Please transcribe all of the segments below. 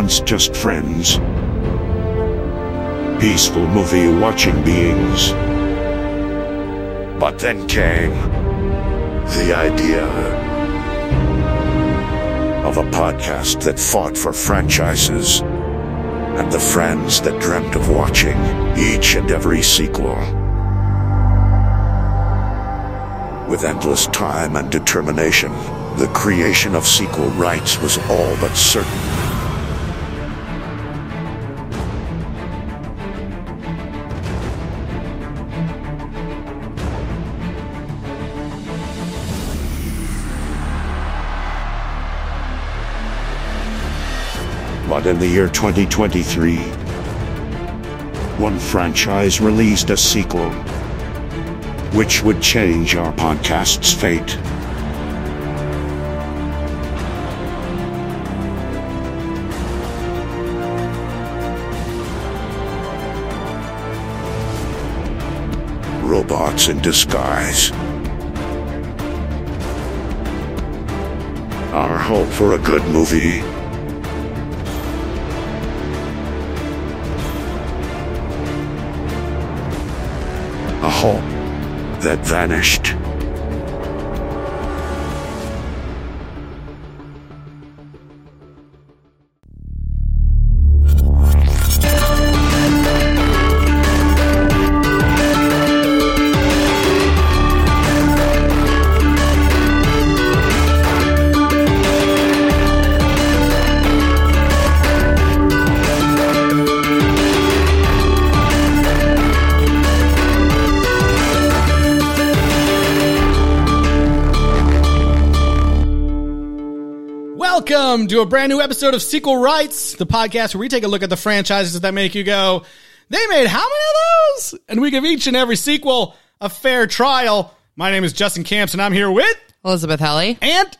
once just friends. Peaceful movie watching beings. But then came the idea of a podcast that fought for franchises and the friends that dreamt of watching each and every sequel. With endless time and determination, the creation of sequel rights was all but certain. In the year 2023, one franchise released a sequel which would change our podcast's fate. Robots in disguise. Our hope for a good movie. That vanished. To a brand new episode of Sequel Rights, the podcast where we take a look at the franchises that make you go, they made how many of those? And we give each and every sequel a fair trial. My name is Justin Camps, and I'm here with Elizabeth Helly. and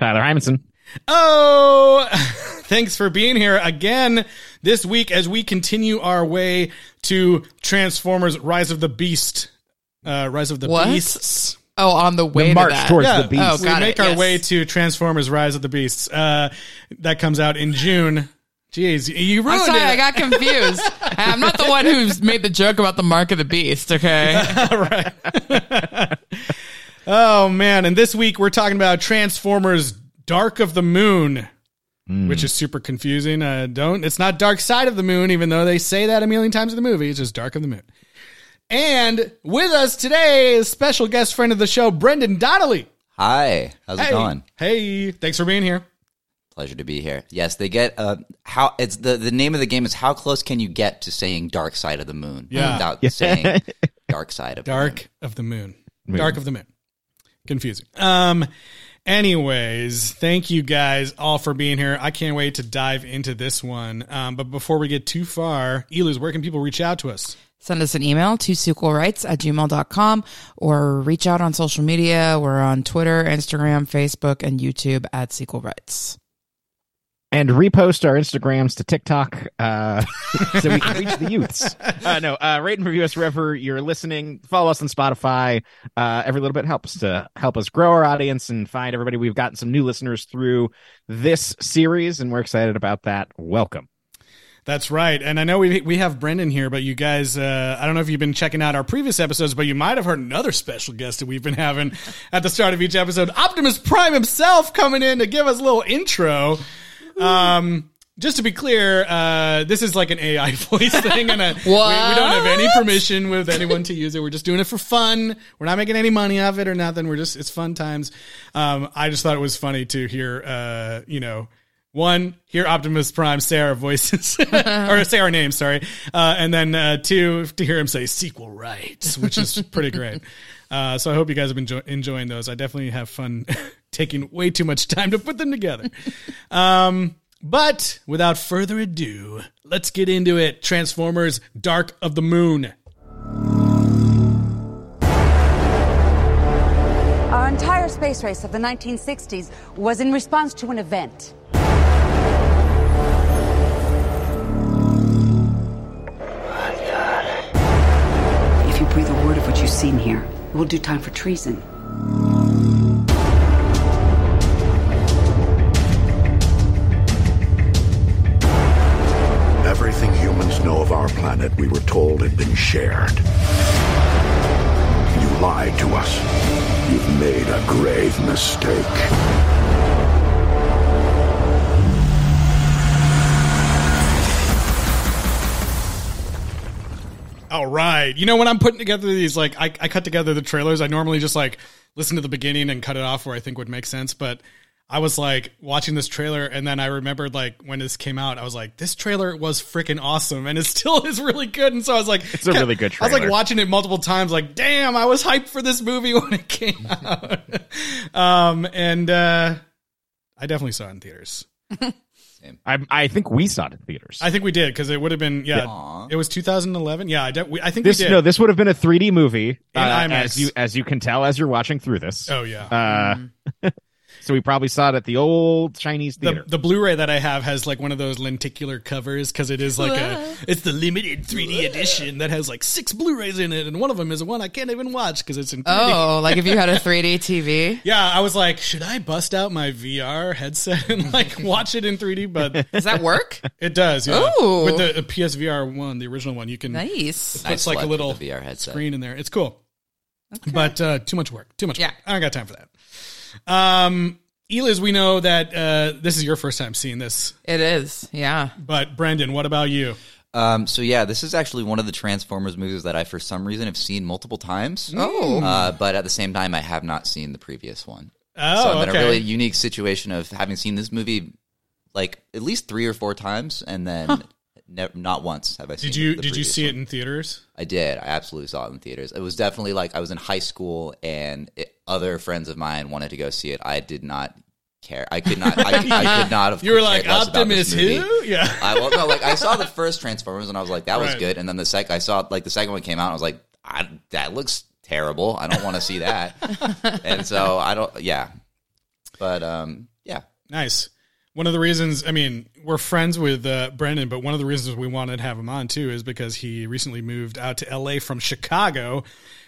Tyler Hymanson. Oh, thanks for being here again this week as we continue our way to Transformers Rise of the Beast. Uh, Rise of the What? Beasts. Oh, on the way The to march that. towards Yeah, the beast. Oh, we make it, our yes. way to Transformers Rise of the Beasts. Uh, that comes out in June. Jeez, you I'm sorry, it. I got confused. I'm not the one who's made the joke about the mark of the beast, okay? right. oh man! And this week we're talking about Transformers: Dark of the Moon, which is super confusing. Uh, don't. It's not Dark Side of the Moon, even though they say that a million times in the movie. It's just Dark of the Moon. And with us today is special guest friend of the show, Brendan Donnelly. Hi, how's it going? hey, thanks for being here. Pleasure to be here. Yes, they get uh how it's the the name of the game is how close can you get to saying dark side of the moon Yeah. without saying dark side of the moon. Dark of the Moon. Dark of the Moon. Confusing. Um. Anyways, thank you guys all for being here. I can't wait to dive into this one. Um, but before we get too far, Eluz, where can people reach out to us? Send us an email to sequelrights at gmail.com or reach out on social media. We're on Twitter, Instagram, Facebook, and YouTube at Sequel Rights. and repost our Instagrams to TikTok uh, so we can reach the youths. Uh, no, uh, rate and review us wherever you're listening. Follow us on Spotify. Uh, every little bit helps to help us grow our audience and find everybody. We've gotten some new listeners through this series, and we're excited about that. Welcome. That's right. And I know we we have Brendan here, but you guys, uh, I don't know if you've been checking out our previous episodes, but you might have heard another special guest that we've been having at the start of each episode. Optimus Prime himself coming in to give us a little intro. Um, just to be clear, uh, this is like an AI voice thing, and uh, we, we don't have any permission with anyone to use it. We're just doing it for fun. We're not making any money off it or nothing. We're just it's fun times. Um, I just thought it was funny to hear, uh, you know, one, hear Optimus Prime say our voices or say our names, sorry, uh, and then uh, two, to hear him say sequel rights, which is pretty great. Uh, so I hope you guys have been enjoy- enjoying those. I definitely have fun taking way too much time to put them together. Um, but without further ado, let's get into it. Transformers: Dark of the Moon. Our entire space race of the 1960s was in response to an event. seen here. We'll do time for treason. Everything humans know of our planet, we were told, had been shared. You lied to us. You've made a grave mistake. All right. You know, when I'm putting together these, like, I, I cut together the trailers, I normally just, like, listen to the beginning and cut it off where I think would make sense. But I was, like, watching this trailer, and then I remembered, like, when this came out, I was like, this trailer was freaking awesome, and it still is really good. And so I was like, It's a really good trailer. I was, like, watching it multiple times, like, damn, I was hyped for this movie when it came out. um, and, uh, I definitely saw it in theaters. I, I think we saw it in theaters. I think we did because it would have been yeah. Aw. It was 2011. Yeah, I, de- we, I think this we did. no, this would have been a 3D movie, In uh, IMAX. as you as you can tell as you're watching through this. oh yeah. Uh, so we probably saw it at the old Chinese the, theater. the Blu-ray that I have has like one of those lenticular covers because it is like a it's the limited 3D edition that has like six Blu-rays in it, and one of them is one I can't even watch because it's in 3D. Oh, like if you had a 3D TV. Yeah, I was like, should I bust out my VR headset and like watch it in 3D? But Does that work? it does. Yeah. Ooh. With the PSVR one, the original one, you can nice. puts like a little VR headset. screen in there. It's cool. But uh, too much work. Too much Yeah. work. I don't got time for that. Um, Eliz, we know that uh, this is your first time seeing this, It is. Yeah. but Brendan, what about you? Um, so yeah, this is actually one of the Transformers movies that I, for some reason, have seen multiple times. Oh. Uh, but at the same time, I have not seen the previous one. Oh, so I'm in okay. a really unique situation of having seen this movie like at least three or four times, and then ne- not once have I seen. Did you did you see one. it in theaters? I did. I absolutely saw it in theaters. It was definitely like I was in high school, and it, other friends of mine wanted to go see it. I did not care. I could not. I, I could not have. You were like Optimus who? Yeah. I well, no, like I saw the first Transformers and I was like, that was Right. good. And then the second I saw like the second one came out, and I was like, I, that looks terrible. I don't want to see that. and so I don't. Yeah, but um, yeah. Nice. One of the reasons, I mean, we're friends with uh, Brendan, but one of the reasons we wanted to have him on too is because he recently moved out to LA from Chicago,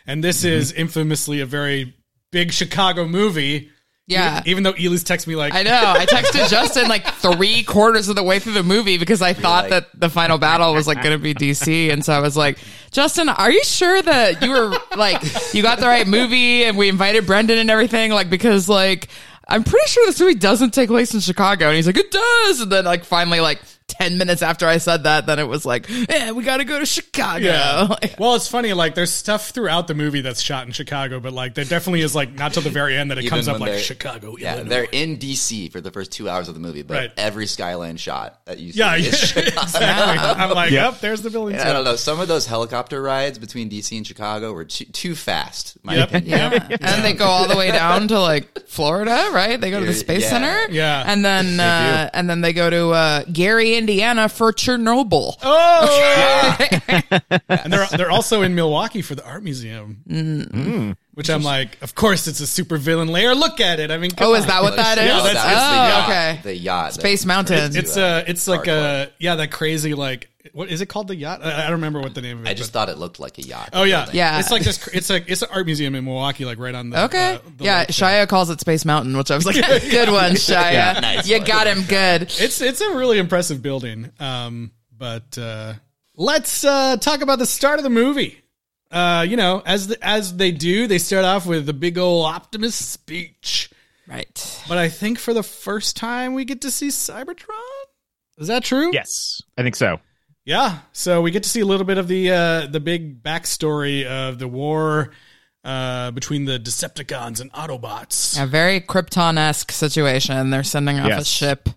and this Mm-hmm. is infamously a very big Chicago movie. Yeah. Even, even though Elise texted me like, I know. I texted Justin like three quarters of the way through the movie because I thought like- that the final battle was like going to be DC, and so I was like, Justin, are you sure that you were like you got the right movie and we invited Brendan and everything? Like because like I'm pretty sure this movie doesn't take place in Chicago, and he's like, it does, and then like finally like. 10 minutes after I said that, then it was like, yeah, we got to go to Chicago. Yeah. well, it's funny. Like, there's stuff throughout the movie that's shot in Chicago, but like, there definitely is like not till the very end that it Even comes up like Chicago. Yeah, Illinois. they're in DC for the first two hours of the movie, but Right. every skyline shot that you see yeah, is Chicago. exactly. I'm like, Yeah. yep, there's the building. I don't know. Some of those helicopter rides between DC and Chicago were too, too fast. My Yep. opinion. Yeah. And they go all the way down to like Florida, right? They go to the Space Yeah. Center. Yeah. And then uh, and then they go to uh, Gary, Indiana for Chernobyl. Oh, and they're they're also in Milwaukee for the art museum, Mm. Which I'm like, of course, it's a super villain layer. Look at it. I mean, come Oh, is on. that what that is? Yeah, that's- that was oh, the yacht. okay. The yacht. Space Mountain. It's uh it's like a yeah, that crazy like what is it called? The yacht? I I don't remember what the name of it. I just but- thought it looked like a yacht. oh yeah, Yeah. It's like this. It's like it's an art museum in Milwaukee, like right on the Okay. uh, the yeah, lake there. Shia calls it Space Mountain, which I was like, good one, Shia. nice you one. got him good. It's it's a really impressive building. Um, but uh, let's uh, talk about the start of the movie. Uh, you know, as the, as they do, they start off with the big old Optimus speech. Right. But I think for the first time we get to see Cybertron. Is that true? yes, I think so. Yeah. So we get to see a little bit of the uh, the big backstory of the war uh, between the Decepticons and Autobots. A very Krypton esque situation. They're sending off a ship,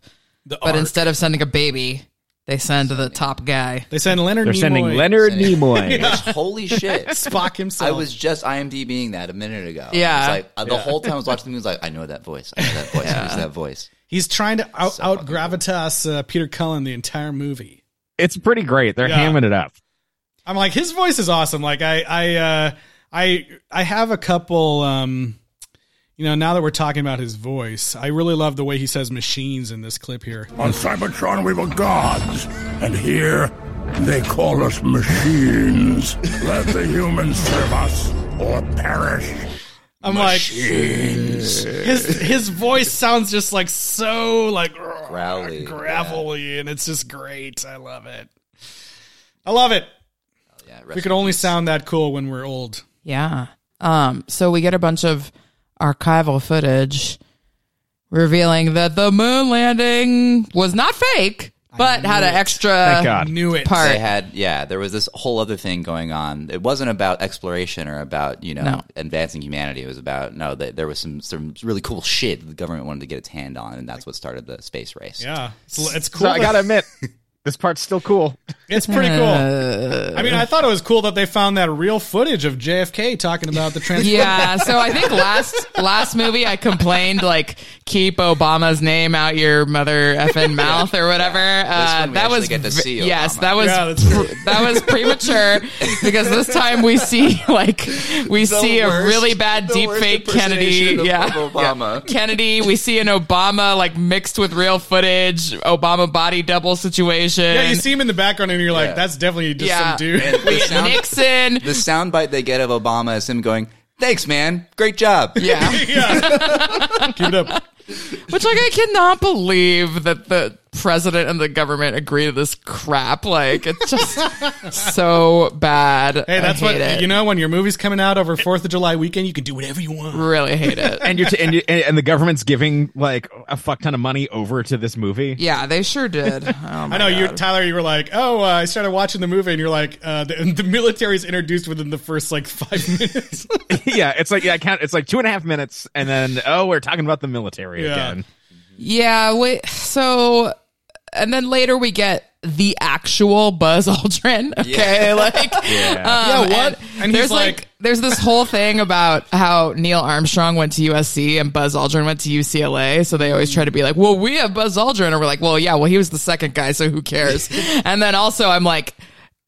The but Ark. instead of sending a baby, they send the top guy. they send Leonard. They're sending Nimoy, Leonard Nimoy. Which, holy shit. Spock himself. I was just IMDBing that a minute ago. Yeah. It's like uh, the whole time I was watching the movie, I was like, I know that voice. I know that voice. Who's that voice? He's trying to out, So out gravitas uh, Peter Cullen the entire movie. it's pretty great. They're Yeah. hamming it up. I'm like, his voice is awesome. Like, I, I, uh, I, I have a couple. Um, you know, now that we're talking about his voice, I really love the way he says "machines" in this clip here. On Cybertron, we were gods, and here they call us machines. Let the humans serve us or perish. I'm like, Machines. his his voice sounds just like so like Growly, gravelly, and it's just great. I love it. I love it. Yeah, We could only sound that cool when we're old. Yeah. Um, so we get a bunch of archival footage revealing that the moon landing was not fake, but had an extra Thank God. Knew it. part. They had, yeah, there was this whole other thing going on. It wasn't about exploration or about you know No. advancing humanity. It was about no, that there was some some really cool shit that the government wanted to get its hand on, and that's what started the space race. Yeah, it's, it's cool. So I that- gotta admit, this part's still cool. it's pretty cool. I mean, I thought it was cool that they found that real footage of JFK talking about the trans. Yeah, so I think last last movie I complained like keep Obama's name out your mother effing mouth or whatever. Uh, that was get to v- see yes, that was Yeah, that's true. that was premature because this time we see like we see a really bad deep fake Kennedy. of- yeah. of Obama. Kennedy, we see an Obama like mixed with real footage, Obama body double situation. Yeah, you see him in the background, and you're like, Yeah. "That's definitely just Yeah. some dude." And the sound- Nixon. the soundbite they get of Obama is him going, "Thanks, man, great job." Yeah. yeah, keep it up. Which, like, I cannot believe that the president and the government agree to this crap. Like, it's just so bad. Hey, that's I what it. you know. When your movie's coming out over Fourth of July weekend, you can do whatever you want. Really hate it. And you're t- and, you and and the government's giving like a fuck ton of money over to this movie. yeah, they sure did. Oh my I know you, Tyler. You were like, "Oh, uh, I started watching the movie," and you're like, uh, "The, the military's introduced within the first like five minutes." yeah, it's like yeah, I count. It's like two and a half minutes, and then oh, we're talking about the military Yeah. again. Yeah, wait. So, and then later we get the actual Buzz Aldrin. Okay, like, Yeah. um, Yeah, what? And, And there's like, like- there's this whole thing about how Neil Armstrong went to USC and Buzz Aldrin went to UCLA. So they always try to be like, well, we have Buzz Aldrin, and we're like, well, yeah, well, he was the second guy, so who cares? and then also, I'm like.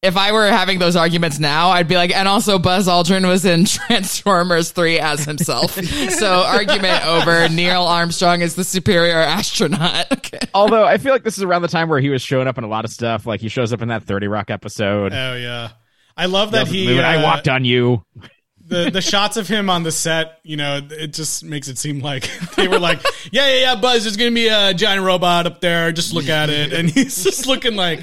If I were having those arguments now, I'd be like, and also Buzz Aldrin was in Transformers 3 as himself. so argument over. Neil Armstrong is the superior astronaut. Okay. Although I feel like this is around the time where he was showing up in a lot of stuff. Like he shows up in that Thirty Rock episode. oh yeah, I love that he. Moving, I uh, walked on you. the the shots of him on the set, you know, it just makes it seem like they were like, yeah, yeah, yeah, Buzz, there's gonna be a giant robot up there. Just look at it, and he's just looking like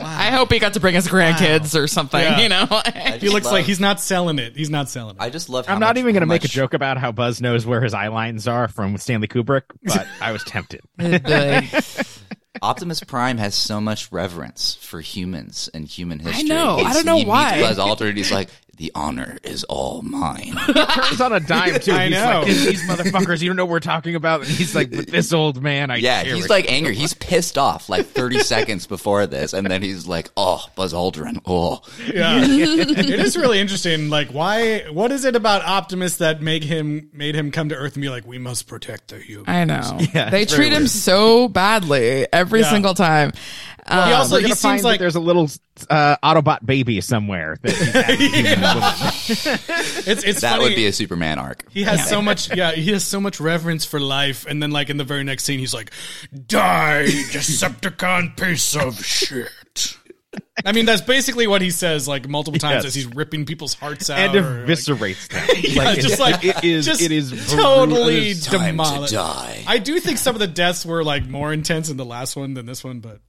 I hope he got to bring his grandkids or something, Yeah. you know? He looks love- like he's not selling it. He's not selling it. I just love. How I'm not much- even going to how make a much- joke about how Buzz knows where his eye lines are from Stanley Kubrick, but I was tempted. Optimus Prime has so much reverence for humans and human history. I know. I don't know he meets why. Buzz Aldrin, he's like, "The honor is all mine." Turns on a dime too. I he's know. like, these motherfuckers, you don't know what we're talking about. And he's like, but this old man, I yeah, cherish." he's like angry. He's pissed off like 30 seconds before this, and then he's like, "Oh, Buzz Aldrin, oh." yeah, it is really interesting. Like, why? What is it about Optimus that make him made him come to Earth and be like, we must protect the humans? I know. Yeah, they it's very treat him weird. so badly every Yeah. single time. he Um, also We're he seems like there's a little uh, Autobot baby somewhere. That he's having human with. it's it's That funny. would be a Superman arc. He has so much, yeah. He has so much reverence for life, and then, like in the very next scene, he's like, "Die, Decepticon piece of shit." I mean, that's basically what he says, like multiple times Yes. as he's ripping people's hearts out, and or, like- eviscerates them. Yeah, Like, just it- like it is, just it is totally Time to die. I do think some of the deaths were like more intense in the last one than this one, but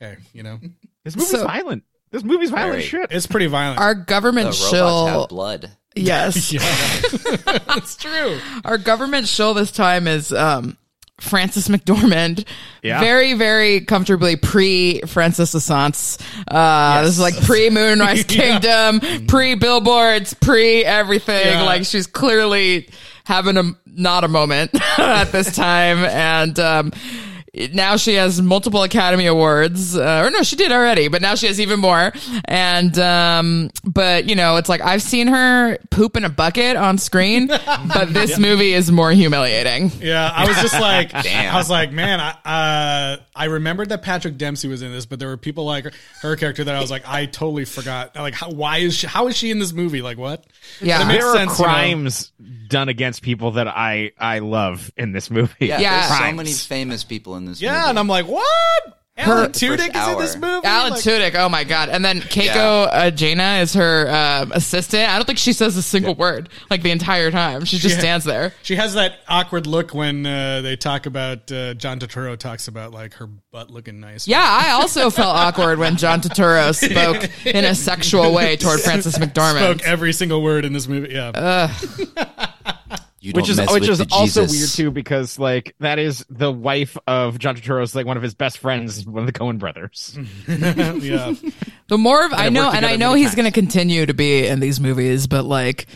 hey, you know, This movie's So- violent. This movie's violent Very. shit. it's pretty violent. our The government robots shill. have blood. Yes. yeah, it's true. Our government shill this time is um, Frances McDormand. Yeah. Very, very comfortably pre Francis Assance. Uh, This is like pre Moonrise Kingdom, pre billboards, pre everything. Yeah. Like she's clearly having a not a moment at this time. And, um, now she has multiple Academy Awards, uh, or no, she did already, but now she has even more. And, um, but you know, it's like I've seen her poop in a bucket on screen, but this movie is more humiliating. Yeah, I was just like, I was like, man, I uh, I remembered that Patrick Dempsey was in this, but there were people like her, her character that I was like, I totally forgot. Like, how, why is she? How is she in this movie? Like, what? Yeah. But it there are sense, you know. crimes done against people that I I love in this movie. Yeah, Yeah. there's so many famous people in this. Yeah, movie. and I'm like, what? Alan the first Tudyk is in this movie. Alan Like- Tudyk, oh my god! And then Keiko uh, Jaina is her um, assistant. I don't think she says a single word like the entire time. She just Yeah. stands there. She has that awkward look when uh, they talk about uh, John Turturro talks about like her butt looking nice. Yeah, I also felt awkward when John Turturro spoke in a sexual way toward Frances McDormand. spoke every single word in this movie. Yeah, You don't which is mess which with is also Jesus. weird too because like that is the wife of John Turturro's like one of his best friends, one of the Coen brothers. yeah. The more of, I know, and I know he's going to continue to be in these movies, but like,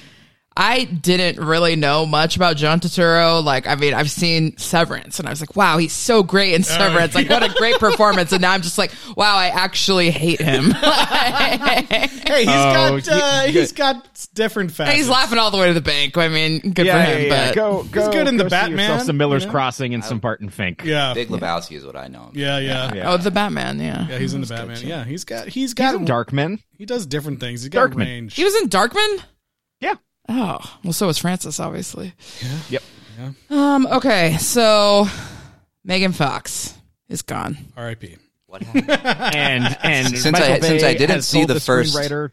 I didn't really know much about John Turturro. Like, I mean, I've seen Severance, and I was like, wow, he's so great in Severance. Like, what a great performance! And now I'm just like, wow, I actually hate him. Hey, he's Oh, got uh, you- he's got different facets. he's laughing all the way to the bank. I mean, good yeah, for yeah, him. yeah. But Go, go, good in the go see Batman, yourself Some Miller's you know? Crossing and some Barton Fink. Yeah, Big Lebowski is what I know. him. yeah, yeah, yeah. Yeah. oh, the Batman, yeah. Yeah, he's in the Batman. Yeah, he's got he's He's got in Darkman. He does different things. He's got Darkman. range. He was in Darkman. Yeah. Oh, well, so was Frances, obviously. Yeah. Yep. Um. Okay, so Megan Fox is gone. R.I.P. What happened? And and Since Michael I- since I didn't see told the first- screenwriter.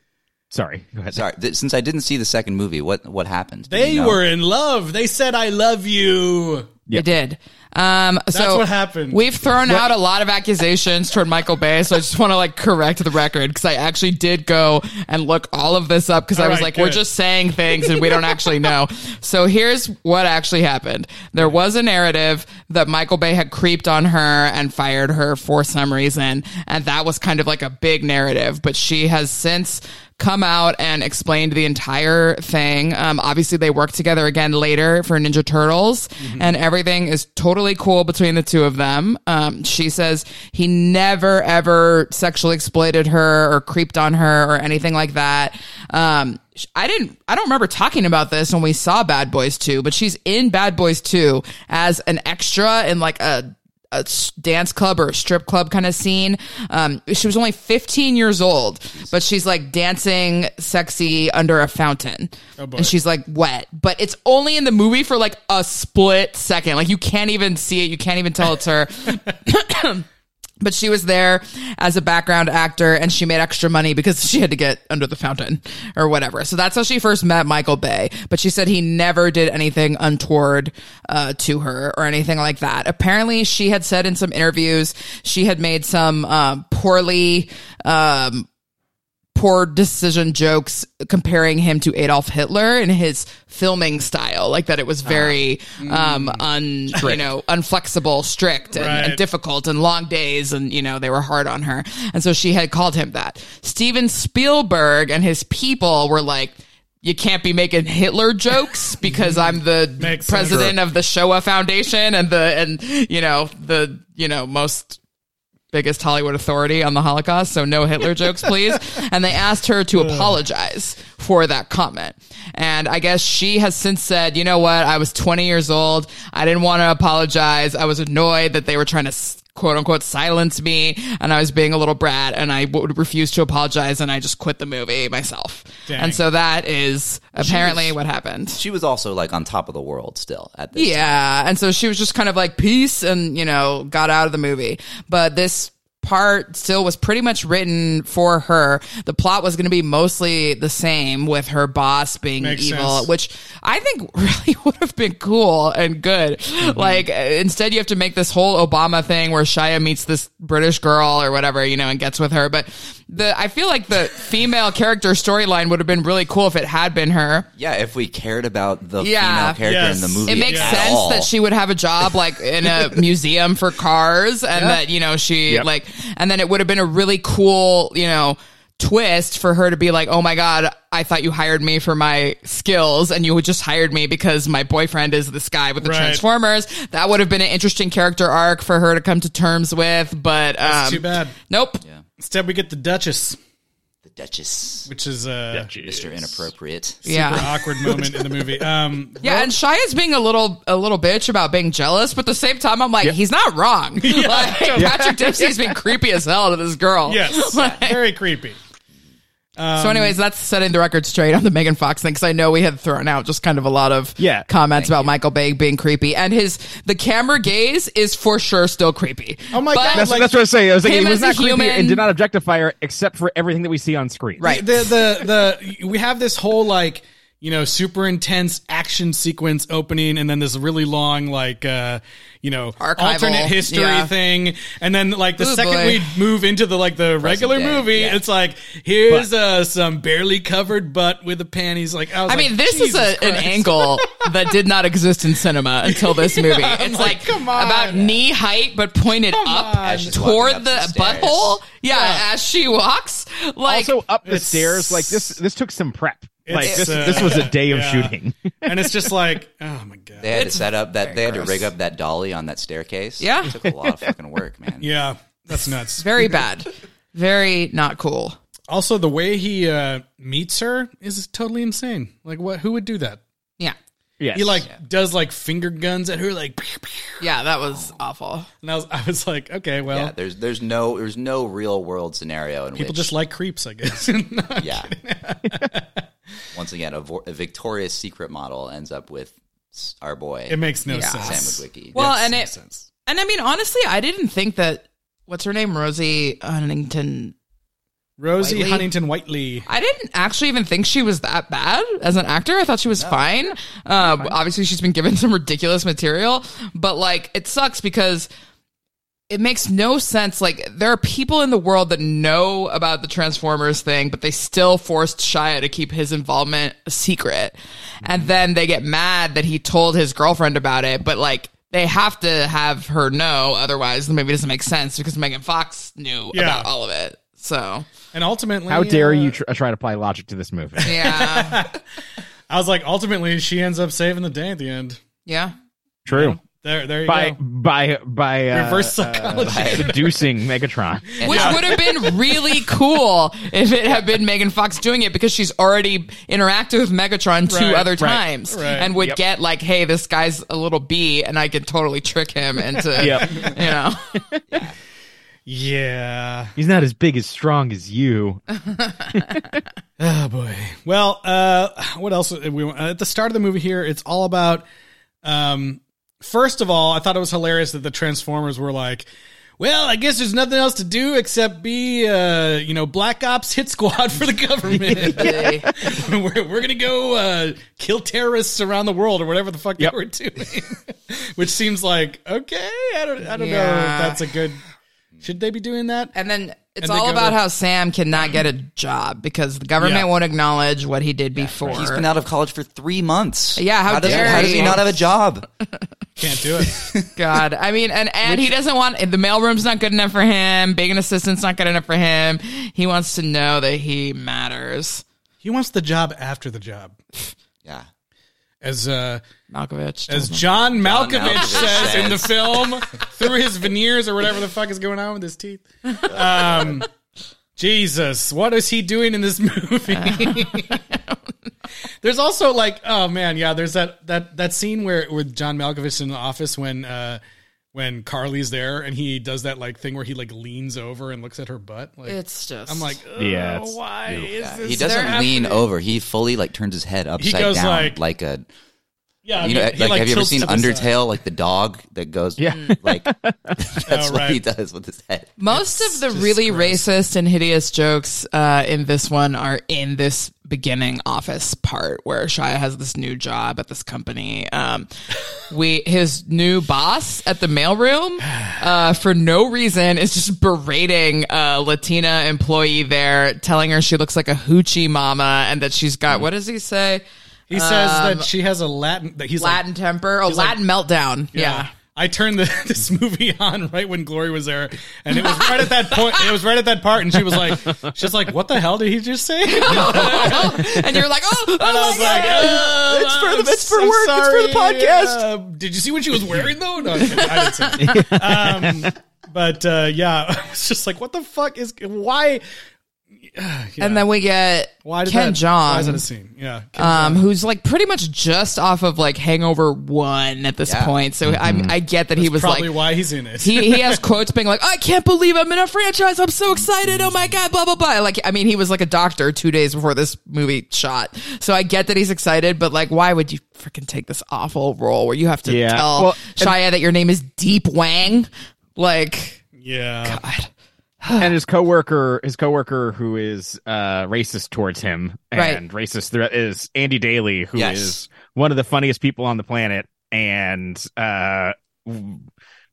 Sorry, go ahead. Sorry, th- since I didn't see the second movie, what what happened? Did They you know? were in love. They said, "I love you." They did. Um, so what happened. We've thrown out a lot of accusations toward Michael Bay, so I just want to like correct the record because I actually did go and look all of this up because I was right, like, we're just saying things and we don't actually know. So here's what actually happened. There was a narrative that Michael Bay had creeped on her and fired her for some reason, and that was kind of like a big narrative. But she has since come out and explained the entire thing. Um, obviously, they work together again later for Ninja Turtles, and everything is totally cool between the two of them. Um, she says he never ever sexually exploited her or creeped on her or anything like that. Um, I didn't. I don't remember talking about this when we saw Bad Boys 2, but she's in Bad Boys 2 as an extra in like a a dance club or a strip club kind of scene. Um, she was only 15 years old, but she's like dancing sexy under a fountain. and she's like wet, but it's only in the movie for like a split second. Like you can't even see it. You can't even tell it's her. But she was there as a background actor and she made extra money because she had to get under the fountain or whatever. So that's how she first met Michael Bay. But she said he never did anything untoward uh, to her or anything like that. Apparently, she had said in some interviews she had made some um, poorly. Um, poor decision jokes comparing him to Adolf Hitler and his filming style, like that it was very um un you know unflexible, strict, and, and difficult, and long days, and you know they were hard on her, and so she had called him that. Steven Spielberg and his people were like. You can't be making Hitler jokes because I'm the Makes sense. president of the Shoah Foundation and the and you know the you know most biggest Hollywood authority on the Holocaust, so no Hitler jokes, please. And they asked her to apologize for that comment. And I guess she has since said, you know what? I was 20 years old. I didn't want to apologize. I was annoyed that they were trying to quote unquote silence me and I was being a little brat and I would refuse to apologize and I just quit the movie myself. Dang. And so that is apparently what happened. She was also like on top of the world still at this. Yeah. And so she was just kind of like peace and, you know, got out of the movie. But this part still was pretty much written for her. The plot was going to be mostly the same with her boss being Makes evil, sense. which I think really would have been cool and good. Mm-hmm. Like instead you have to make this whole Obama thing where Shia meets this British girl or whatever, you know, and gets with her. But the, I feel like the female character storyline would have been really cool if it had been her. Yeah, if we cared about the Yeah. female character in the movie, It makes at sense all. that she would have a job like in a museum for cars and that, you know, she Yep. like, and then it would have been a really cool, you know, twist for her to be like, oh my God, I thought you hired me for my skills and you just hired me because my boyfriend is this guy with the Right. Transformers. That would have been an interesting character arc for her to come to terms with, but, um, Too bad. nope. Instead, we get the Duchess, the Duchess, which is uh, Mr. Inappropriate. super Yeah. awkward moment in the movie. Um, Yeah, and Shia's being a little a little bitch about being jealous, but at the same time, I'm like, he's not wrong. like, Patrick Dempsey's been creepy as hell to this girl. yes, Like- very creepy. So, anyways, that's setting the record straight on the Megan Fox thing because I know we had thrown out just kind of a lot of Yeah. comments about Michael Bay being creepy, and his the camera gaze is for sure still creepy. Oh my But- God, That's, like- that's what I was saying. I was like, Him he was as not creepy human- and did not objectify her except for everything that we see on screen. Right. the the the we have this whole like you know super intense action sequence opening and then this really long like uh you know Archival, alternate history yeah. thing and then like the Ooh, second boy. we move into the like the regular day, movie yeah. it's like here's uh some barely covered butt with the panties like I was I like, mean, this is a, an Christ. angle that did not exist in cinema until this movie. it's like, like, come on. about knee height, but pointed up on. As toward up the some stairs. butthole. Yeah, as she walks. Like, also up the it's- stairs, like this. This took some prep. Like this. uh, this was a day of yeah. shooting. and it's just like oh my god They had to set up that they had to rig up that dolly on that staircase. Yeah. it took a lot of fucking work, man. yeah that's nuts very bad. Very not cool. also the way he uh meets her is totally insane like what who would do that Yeah. Yes. he like does like finger guns at her like pew, pew. Yeah, that was awful. and I was I was like okay well Yeah, there's there's no there's no real world scenario in people which just like creeps I guess yeah. Once again, a, vo- a Victoria's Secret model ends up with our boy it makes no Yeah. sense Sam Witwicky. Well, Makes and no it sense. and I mean honestly, I didn't think that what's her name, Rosie Huntington. Rosie Whiteley? Huntington Whiteley I didn't actually even think she was that bad as an actor. I thought she was fine. Um, obviously, she's been given some ridiculous material, but like it sucks because it makes no sense. Like there are people in the world that know about the Transformers thing, but they still forced Shia to keep his involvement a secret, and then they get mad that he told his girlfriend about it, but like. They have to have her know, otherwise the movie doesn't make sense because Megan Fox knew Yeah. about all of it. So and ultimately How dare uh, you tr- try to apply logic to this movie? yeah, I was like ultimately she ends up saving the day at the end yeah. True. There there you By go by by uh, reverse psychology seducing Megatron. Which would have been really cool if it had been Megan Fox doing it because she's already interacted with Megatron two Right, other right, times right. and would Yep. get like, hey, this guy's a little bee and I could totally trick him into, Yep. you know. yeah He's not as big as strong as you. Oh boy. Well, uh, what else? We uh, at the start of the movie here. It's all about. Um, first of all, I thought it was hilarious that the Transformers were like, "Well, I guess there's nothing else to do except be, uh, you know, Black Ops hit squad for the government. we're, we're gonna go uh, kill terrorists around the world or whatever the fuck Yep. they were doing." Which seems like okay. I don't. I don't know Yeah. if that's a good. Should they be doing that? And then it's And they all go about to- how Sam cannot get a job because the government Yeah. won't acknowledge what he did before. He's been out of college for three months. Yeah, how does, dare how does he he? not have a job? Can't do it. God, I mean, and and he doesn't want the mailroom's not good enough for him. Being an assistant's not good enough for him. He wants to know that he matters. he wants the job after the job. Yeah. As uh, Malkovich. as doesn't. John Malkovich, Malkovich says in the film through his veneers or whatever the fuck is going on with his teeth. Um, Jesus, what is he doing in this movie? there's also like, oh man, yeah, there's that that that scene where with John Malkovich in the office when uh when Carly's there and he does that like thing where he like leans over and looks at her butt. Like It's just. I'm like, Yeah, oh, it's- why is this? He doesn't happening? lean over. He fully like turns his head upside goes down like- like, a Yeah, you know he- he, like, have you ever seen to the side. Undertale like the dog that goes Yeah. like that's Oh, what he does with his head. Most of the really gross. racist and hideous jokes uh, in this one are in this beginning office part where Shia has this new job at this company. Um, we his new boss at the mailroom uh, for no reason is just berating a Latina employee there, telling her she looks like a hoochie mama and that she's got what does he say? He says that she has a Latin. That he's like, Latin temper, oh Latin meltdown. yeah. I turned the, this movie on right when Glory was there, and it was right at that point. It was right at that part, and she was like, "She's like, what the hell did he just say?" and and you're like, oh, oh I my was God. like, oh, It's for the- it's for so work, it's for the podcast. Uh, did you see what she was wearing though? No, I didn't see. Um, but uh, yeah, I was just like, what the fuck is why? And then we get why did Ken that, Why is that a scene? Yeah. Ken um, who's like pretty much just off of like Hangover One at this Yeah. point. So I I get that he was probably like. why he's in it. he, he has quotes being like, I can't believe I'm in a franchise. I'm so excited. Oh my God, blah, blah, blah. Like, I mean, he was like a doctor two days before this movie shot. So I get that he's excited, but like, why would you freaking take this awful role where you have to Yeah. tell Well, Shia that your name is Deep Wang? Like, yeah. God. and his coworker, his coworker who is uh, racist towards him and racist is Andy Daly, who is Yes. one of the funniest people on the planet, and uh,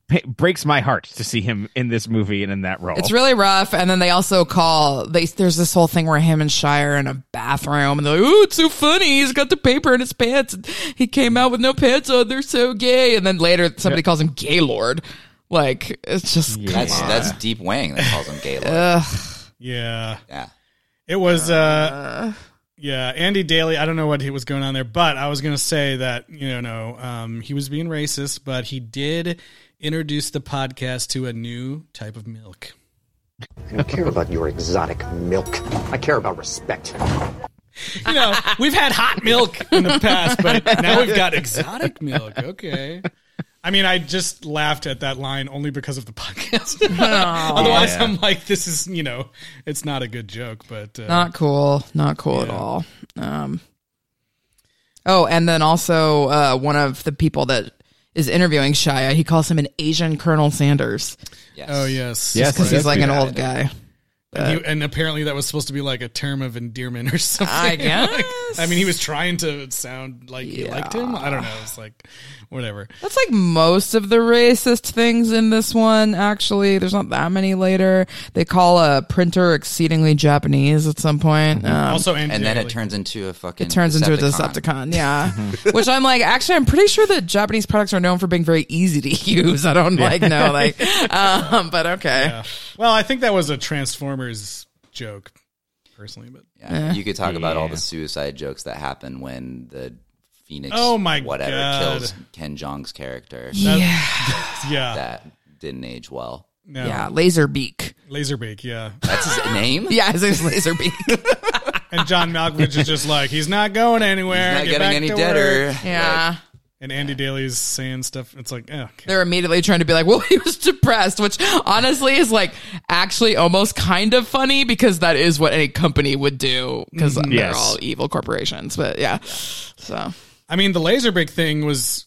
pa- breaks my heart to see him in this movie and in that role. It's really rough. And then they also call, they, there's this whole thing where him and Shia are in a bathroom and they're like, oh, it's so funny. He's got the paper in his pants. He came out with no pants on. They're so gay. And then later somebody calls him Gaylord. Like, it's just, That's that's Deep Wang that calls him Gaylord. Yeah. yeah. It was uh yeah, Andy Daly, I don't know what he was going on there, but I was going to say that, you know, um he was being racist, but he did introduce the podcast to a new type of milk. I don't care about your exotic milk. I care about respect. You know, we've had hot milk in the past, but now we've got exotic milk. Okay. I mean, I just laughed at that line only because of the podcast. Otherwise, I'm like, this is, you know, it's not a good joke, but uh, not cool. Not cool at all. Um, oh, and then also uh, one of the people that is interviewing Shia, he calls him an Asian Colonel Sanders Yes. oh yes, Yes, because he's like an old guy. And, he, and apparently that was supposed to be like a term of endearment or something. I Like, guess. I mean, he was trying to sound like he liked him. I don't know. It's like whatever. That's like most of the racist things in this one, actually. There's not that many later. They call a printer exceedingly Japanese at some point. Um, Also, Andy And then it turns into a fucking. it turns into a Decepticon, yeah. Which I'm like, actually, I'm pretty sure that Japanese products are known for being very easy to use. I don't like know, like, um, but okay. Yeah. Well, I think that was a Transformers joke, personally. But Yeah. You could talk about all the suicide jokes that happen when the Phoenix, Oh my whatever, God. kills Ken Jeong's character. Yeah, yeah, That didn't age well. no. yeah, Laserbeak. Laserbeak. Yeah, That's his name. Yeah, his name's Laserbeak. and John Malkovich is just like he's not going anywhere. Not Get getting back any to deader. yeah. And Andy Daly's saying stuff. It's like, oh, okay. they're immediately trying to be like, well, he was depressed, which honestly is like actually almost kind of funny because that is what any company would do because mm-hmm. they're Yes. all evil corporations. But yeah, so I mean, the Laserbeak thing was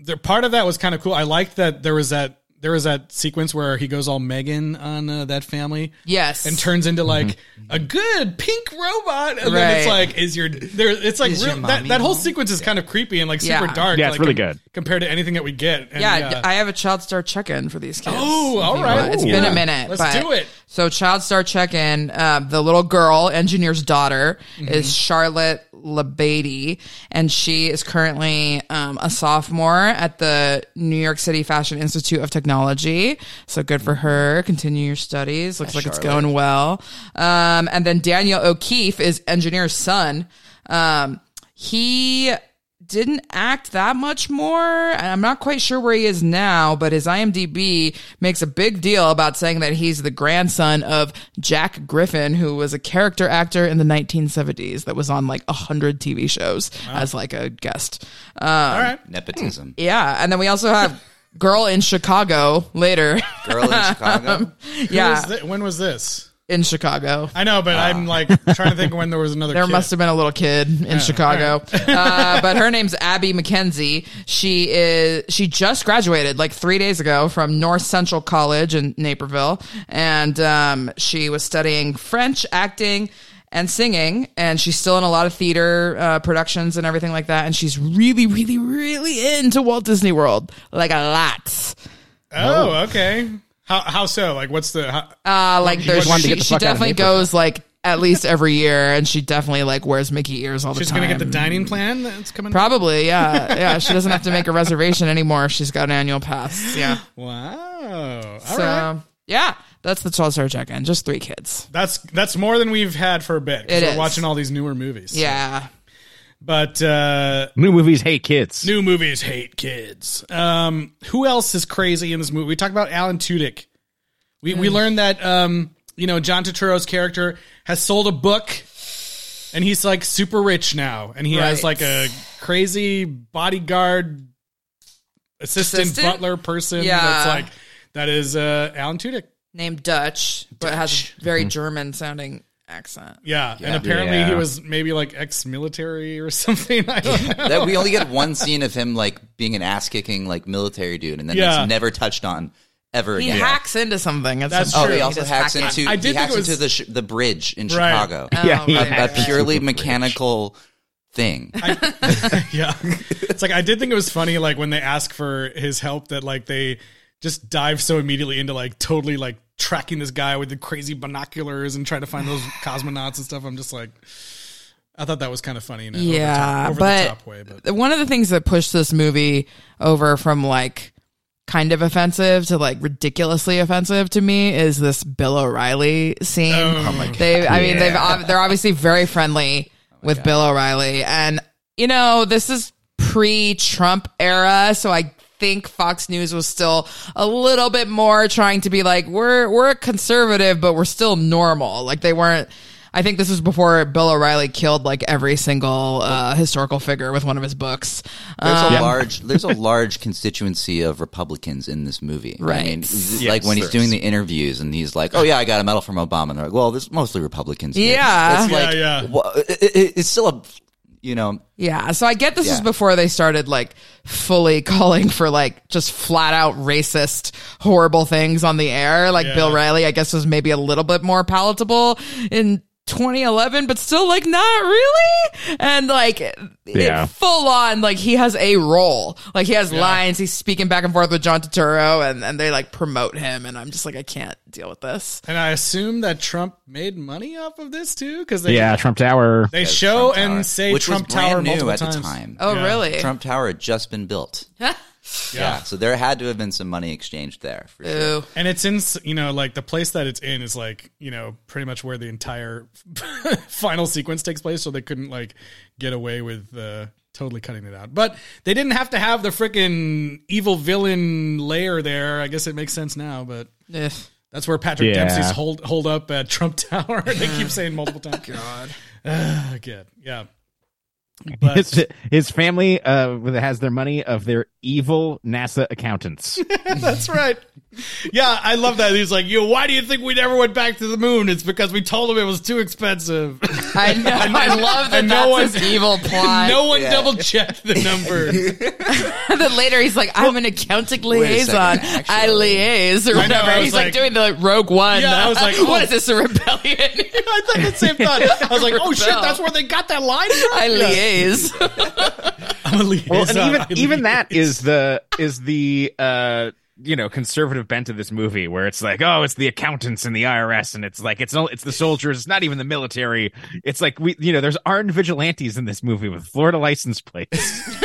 there. Part of that was kind of cool. I liked that there was that there was that sequence where he goes all Megan on uh, that family. yes, and turns into like a good pink robot, and then it's like, is your there? It's like real, that that whole sequence is kind of creepy and like super Yeah. dark. Yeah, it's like, really good. compared to anything that we get. And, yeah, I have a child star check in for these kids. Oh, all If you right. want. It's Ooh. been a minute. Let's but- do it. So, child star check in. Uh, the little girl, engineer's daughter, Mm-hmm. is Charlotte Labadie, and she is currently um, a sophomore at the New York City Fashion Institute of Technology. So, good for her. Continue your studies. Looks like it's Charlotte. going well. Um, and then Daniel O'Keefe is engineer's son. Um, he didn't act that much more. And I'm not quite sure where he is now, but his IMDb makes a big deal about saying that he's the grandson of Jack Griffin, who was a character actor in the 1970s that was on like a hundred TV shows as like a guest. Um, all right. Nepotism. yeah. And then we also have Girl in Chicago later. Girl in Chicago. Who yeah. was thi- when was this? in Chicago. I know, but. I'm like trying to think when there was another. There kid. must have been a little kid in Chicago, uh, but her name's Abby McKenzie. She is she just graduated like three days ago from North Central College in Naperville, and um, she was studying French acting and singing, and she's still in a lot of theater uh, productions and everything like that. And she's really, really, really into Walt Disney World, like a lot. Oh, okay. How how so? Like, what's the? How, Uh, like there's she, get the she fuck out of definitely goes like at least every year, and she definitely like wears Mickey ears all the she's time. She's gonna get the dining plan that's coming. Probably, yeah, yeah. She doesn't have to make a reservation anymore. She's got an annual pass. Yeah. Wow. All so right. yeah, that's the child star check-in. Just three kids. That's that's more than we've had for a bit. It we're is. watching all these newer movies. Yeah. But uh, New movies hate kids. new movies hate kids. Um, who else is crazy in this movie? We talked about Alan Tudyk. We we learned that um, you know, John Turturro's character has sold a book and he's like super rich now and he has like a crazy bodyguard assistant, Assistant? butler person Yeah. that's like that is uh Alan Tudyk. Named Dutch, but has a very mm-hmm. German sounding accent. Yeah, and apparently he Yeah. was maybe like ex-military or something. I don't know. that we only get one scene of him like being an ass kicking like military dude, and then Yeah. it's never touched on ever He again. hacks into something. At That's some Oh, true. he also just hacks hack into I did he think hacks it was- into the sh- the bridge in Right. Chicago. Oh, yeah, Oh, he right, a, right, a purely mechanical thing. yeah. It's like I did think it was funny like when they ask for his help that like they just dive so immediately into like totally like tracking this guy with the crazy binoculars and trying to find those cosmonauts and stuff. I'm just like I thought that was kind of funny in a Yeah, over, the top, over but, the top way, but one of the things that pushed this movie over from like kind of offensive to like ridiculously offensive to me is this Bill O'Reilly scene. Oh they, I mean, they've they're obviously very friendly with Bill O'Reilly, and you know this is pre-Trump era, so I think Fox News was still a little bit more trying to be like we're we're a conservative, but we're still normal. Like they weren't. I think this was before Bill O'Reilly killed like every single uh, historical figure with one of his books. There's Um, a large there's a large constituency of Republicans in this movie. I Right. mean, Yes, like when he's doing the interviews and he's like, "Oh yeah, I got a medal from Obama." And they're like, "Well, there's mostly Republicans." here." Yeah. it's like, Yeah, yeah. wha- it- it- it's still a, you know, Yeah, so I get this was Yeah. before they started like fully calling for like just flat out racist, horrible things on the air. Like Yeah. Bill Riley, I guess was maybe a little bit more palatable in 2011, but still like not really. And like it- Yeah. full on, like he has a role, like he has lines. He's speaking back and forth with John Turturro, and and they like promote him, and I'm just like I can't deal with this. and I assume that Trump made money off of this too cuz they Yeah, Trump Tower. they show Trump Tower, and say which Trump was Tower new multiple at times. the time. Oh Yeah. really? Trump Tower had just been built. Yeah, so there had to have been some money exchanged there for sure. And it's in, you know, like the place that it's in is like, you know, pretty much where the entire final sequence takes place. So they couldn't like get away with uh, totally cutting it out. But they didn't have to have the freaking evil villain layer there. I guess it makes sense now. But Ugh. that's where Patrick Yeah. Dempsey's hold hold up at Trump Tower. they keep saying multiple times. God. Uh, good. Yeah. But His, his family uh, has their money of their evil NASA accountants. That's right. Yeah, I love that. He's like, "Yo, why do you think we never went back to the moon? It's because we told him it was too expensive." I know. I love that. no that's one- his evil plot. no one double checked the numbers. And then later he's like, I'm an accounting liaison. second. I liaise or I know, whatever. I was he's like, like- doing the Rogue One. Yeah, I was like, what oh. is this, a rebellion? I thought the same thought. I was like, "Oh shit, that's where they got that line from." I liaise. I'm a liaison. well, and even I even that liaise. is the is the uh you know conservative bent of this movie where it's like oh it's the accountants and the IRS and it's like it's no it's the soldiers it's not even the military it's like we you know there's armed vigilantes in this movie with Florida license plates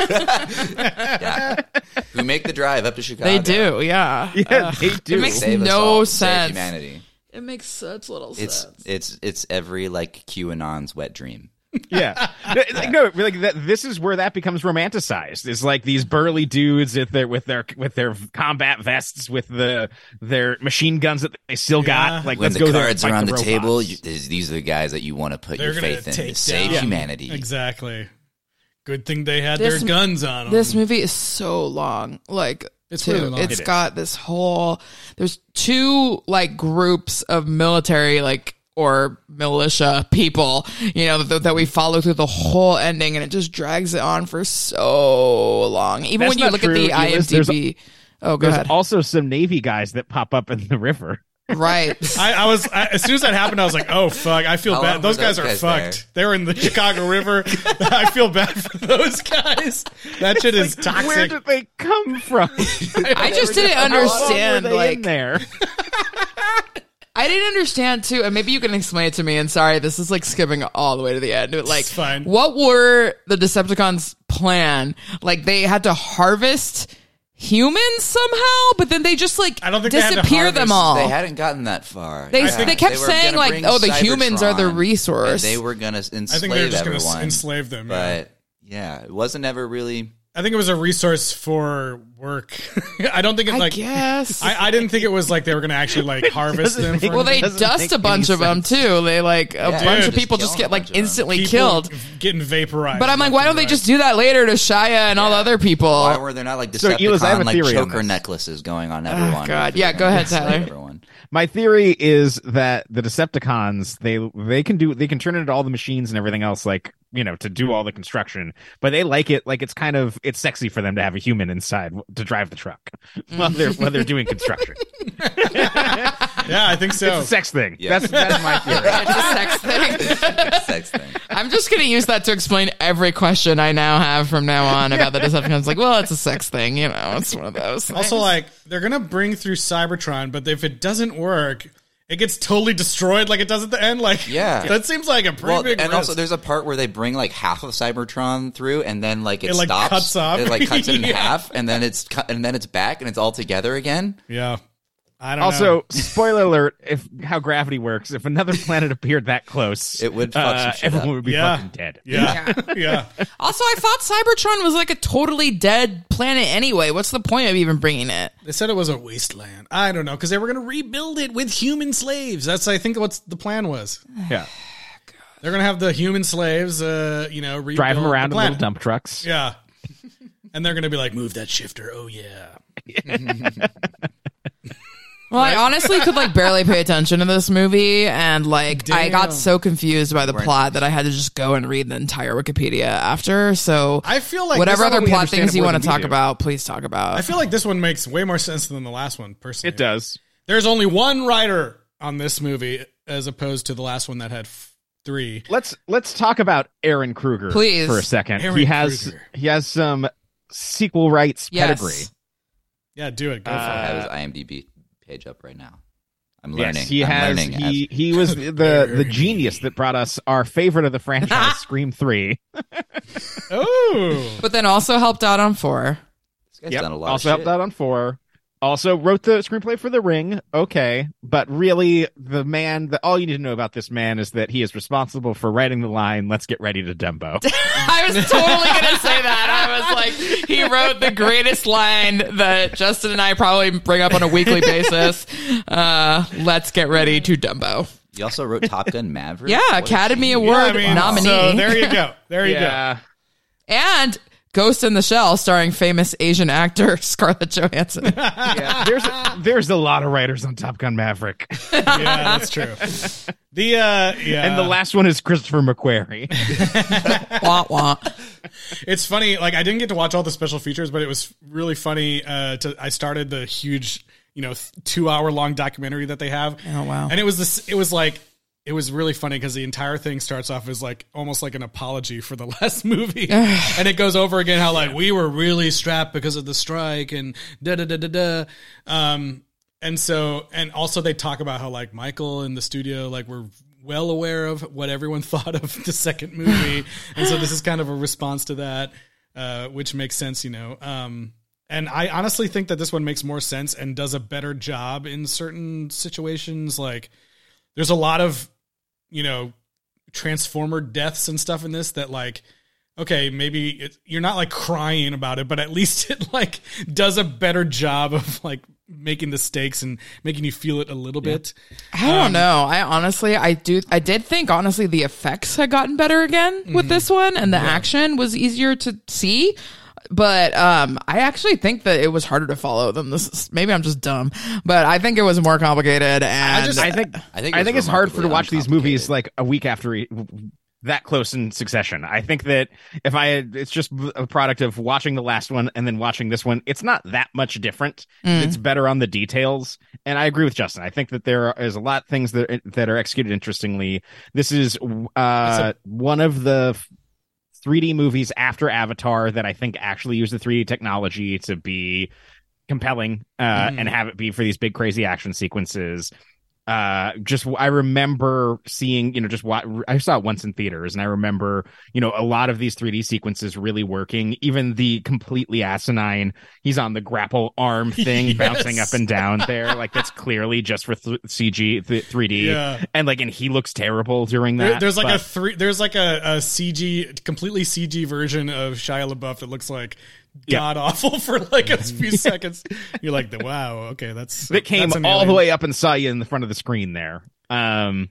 Who make the drive up to Chicago? they do, yeah. yeah they do It makes Save no all, sense. humanity. It makes such little It's sense. it's it's every like QAnon's wet dream. Yeah no, like, no like that this is where that becomes romanticized It's like these burly dudes with their with their with their combat vests with the their machine guns that they still Yeah. got like when let's the go there and cards fight are on the, robots. table, you, these these are the guys that you want to put They're your faith in to save down- humanity. exactly. Good thing they had This- their guns on them. This movie is so long. Like It's too. really long. It's It is. got this whole there's two like groups of military like or militia people, you know, that, that we follow through the whole ending and it just drags it on for so long. Even That's when you look true. at the There's- there's- IMDb. oh, go there's ahead. also some navy guys that pop up in the river right. I, I was I, as soon as that happened, I was like, "Oh fuck!" I feel How bad. long Those were guys are guys fucked. They were in the Chicago River. I feel bad for those guys. That shit is toxic. where did they come from I just didn't How long were understand they like in there I didn't understand too, and maybe you can explain it to me. And sorry, this is like skipping all the way to the end. But, like, It's fine. what were the Decepticons' plan? Like, they had to harvest humans somehow, but then they just like I don't think they had to disappear them harvest. all. They hadn't gotten that far. They- Yeah. they kept were saying, gonna like, bring oh, the humans are the Cybertron, resource. and they were going to enslave I think they were just going to everyone. enslave them. yeah. But yeah, it wasn't ever really I think it was a resource for work. I don't think it I like. guess. I, I didn't think it was like they were going to actually like harvest them. make- For well, they dust a bunch any of them too. They like a Yeah. bunch Dude, of people just just get like instantly people killed. getting vaporized. But I'm like, why don't they just do that later to Shia and all the other people? Why were there not like So, Decepticon Elis, I have a like theory on choker necklaces going on ah, everyone? God. Yeah, go ahead, Tyler. Everyone. My theory is that the Decepticons they they can do they can turn into all the machines and everything else like you know to do all the construction, but they like it like it's kind of it's sexy for them to have a human inside to drive the truck while they're while they're doing construction. Yeah, I think so. It's a sex thing. Yeah. That's that's my theory. It's a sex thing. Sex thing. I'm just gonna use that to explain every question I now have from now on about the Decepticons. Like, well, it's a sex thing, you know. It's one of those. Things. Also, like they're gonna bring through Cybertron, but if it doesn't work, it gets totally destroyed, like it does at the end. Like, Yeah. that seems like a pretty Well, big. and risk. also there's a part where they bring like half of Cybertron through, and then like it, It, like, stops. cuts off. It like cuts it in Yeah. half, and then it's cut, and then it's back, and it's all together again. yeah, I don't know. Also, spoiler alert: if how gravity works, if another planet appeared that close, It would fuck uh, some shit everyone up. would be Yeah. fucking dead. yeah, yeah. Also, I thought Cybertron was like a totally dead planet anyway. What's the point of even bringing it? They said it was a wasteland. I don't know because they were gonna rebuild it with human slaves. That's I think what the plan was. Yeah, They're gonna have the human slaves, uh, you know, rebuild drive them around the in little dump trucks. Yeah, and they're gonna be like, move that shifter. Oh yeah. Well, I honestly could like barely pay attention to this movie, and like I got so confused by the plot that I had to just go and read the entire Wikipedia after. So I feel like whatever this- other probably plot understand things it you more want to than we talk do. about, please talk about. I feel like this one makes way more sense than the last one. Personally, It does. There's only one writer on this movie as opposed to the last one that had f- three. Let's let's talk about Ehren Kruger Please. for a second. Ehren he has Kruger. he has some sequel rights Yes. pedigree. Yeah, do it. Go I for it. Uh, have his IMDb page up right now. I'm Yes, learning. he I'm has. learning He as- he was the the genius that brought us our favorite of the franchise, Scream Three. Oh, but then also helped out on four. this guy's Yep. done a lot Also of helped out on four. Also wrote the screenplay for The Ring. Okay, but really, the man. that all you need to know about this man is that he is responsible for writing the line "Let's get ready to Dumbo." I was totally gonna say that. I was like, he wrote the greatest line that Justin and I probably bring up on a weekly basis. Uh, let's get ready to Dumbo. He also wrote Top Gun Maverick. Yeah, What Academy. Award yeah, I mean, nominee. So there you go. There you yeah, and Ghost in the Shell, starring famous Asian actor Scarlett Johansson. yeah. There's there's a lot of writers on Top Gun Maverick. Yeah, that's true. The uh, yeah, and the last one is Christopher McQuarrie. wah, wah. It's funny. Like I didn't get to watch all the special features, but it was really funny. Uh, to I started the huge, you know, th- two hour long documentary that they have. Oh, wow. And it was this. It was like. It was really funny because the entire thing starts off as like almost like an apology for the last movie, and it goes over again how like we were really strapped because of the strike and da da da da da. Um, and so and also they talk about how like Michael in the studio like were well aware of what everyone thought of the second movie, and so this is kind of a response to that, uh, which makes sense, you know. Um, and I honestly think that this one makes more sense and does a better job in certain situations. Like, there's a lot of, you know, transformer deaths and stuff in this that like okay maybe it, you're not like crying about it but at least it like does a better job of like making the stakes and making you feel it a little bit I don't um, know. I honestly, I do, I did think honestly the effects had gotten better again with mm-hmm. this one, and the action was easier to see. But um, I actually think that it was harder to follow than this. Maybe I'm just dumb, but I think it was more complicated. And just, I think, I think I it was think it's hard for to watch these movies like a week after e- that close in succession. I think that if I, it's just a product of watching the last one and then watching this one. It's not that much different. It's better on the details, and I agree with Justin. I think that there is a lot of things that that are executed interestingly. This is uh, one of the 3D movies after Avatar that I think actually use the 3D technology to be compelling uh, and have it be for these big crazy action sequences. Uh, just I remember seeing, you know, just what I saw it once in theaters, and I remember, you know, a lot of these 3D sequences really working. Even the completely asinine, he's on the grapple arm thing, Yes. bouncing up and down there, like that's clearly just for th- CG, th- 3D, Yeah. and like, and he looks terrible during There- that. there's like a three there's like a, a cg completely cg version of shia labeouf that looks like god awful for like a few seconds. You're like, wow, okay, that's That came that's all the way up and saw you in the front of the screen there. Um,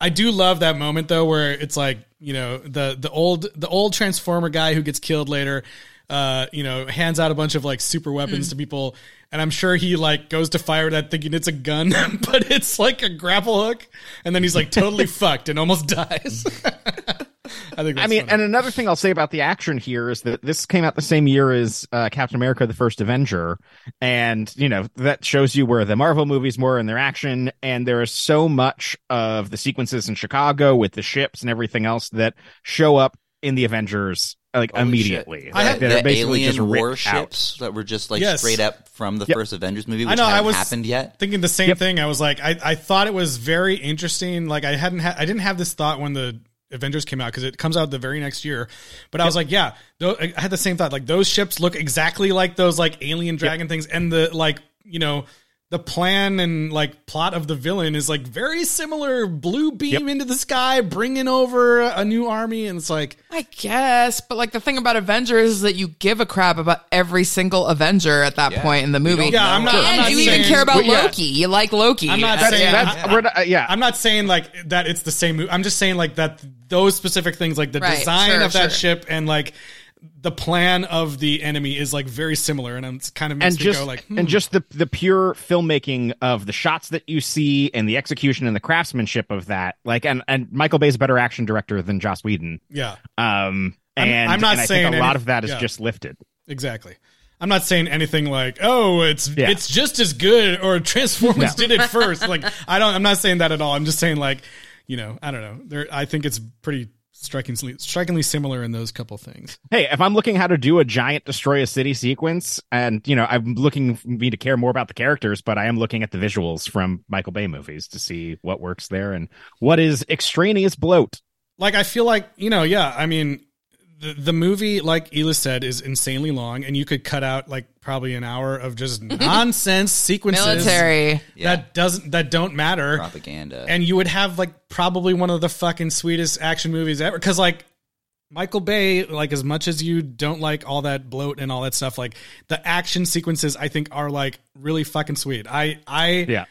I do love that moment though, where it's like you know the the old the old Transformer guy who gets killed later, uh, you know, hands out a bunch of like super weapons to people, and I'm sure he like goes to fire that thinking it's a gun, but it's like a grapple hook, and then he's like totally fucked and almost dies. I think. I mean, funny. and another thing I'll say about the action here is that this came out the same year as uh, Captain America: The First Avenger, and you know that shows you where the Marvel movies were in their action. And there is so much of the sequences in Chicago with the ships and everything else that show up in the Avengers like Holy immediately. shit. I The, had- the They're basically alien just ripped out. warships that were just like Yes. straight up from the Yep. first Avengers movie, which I know. I was happened yet. thinking the same Yep. thing. I was like, I, I thought it was very interesting. Like I hadn't, ha- I didn't have this thought when the Avengers came out because it comes out the very next year. But I was like, yeah, I had the same thought. Like those ships look exactly like those like alien dragon things, and the like, you know. The plan and like plot of the villain is like very similar. Blue beam into the sky, bringing over a new army, and it's like, I guess, but like the thing about Avengers is that you give a crap about every single Avenger at that Yeah. point in the movie. don't Yeah, I'm not- and I'm not you even saying- care about yeah. Loki. You like Loki. I'm not That's- saying- yeah. That's we're not, uh, yeah. I'm not saying like that it's the same movie. I'm just saying like that those specific things, like the Right, design sure, of that sure. ship and like the plan of the enemy is like very similar, and it's kind of makes and me just go like, hmm. and just the the pure filmmaking of the shots that you see and the execution and the craftsmanship of that like and and Michael Bay's a better action director than Joss Whedon yeah, um I'm- and, I'm not and I saying think a lot any- of that is yeah. just lifted exactly. I'm not saying anything like, oh, it's Yeah. it's just as good or Transformers No. did it first. Like I don't. I'm not saying that at all. I'm just saying like, you know, I don't know. There, I think it's pretty strikingly strikingly similar in those couple things. hey if I'm looking how to do a giant destroy a city sequence and you know I'm looking for me to care more about the characters but I am looking at the visuals from Michael Bay movies to see what works there and what is extraneous bloat like I feel like you know, yeah. I mean, the the movie, like Ela said, is insanely long, and you could cut out like probably an hour of just nonsense sequences Military. that doesn't that don't matter, Propaganda. and you would have like probably one of the fucking sweetest action movies ever. Because like Michael Bay, like as much as you don't like all that bloat and all that stuff, like the action sequences, I think are like really fucking sweet. I I yeah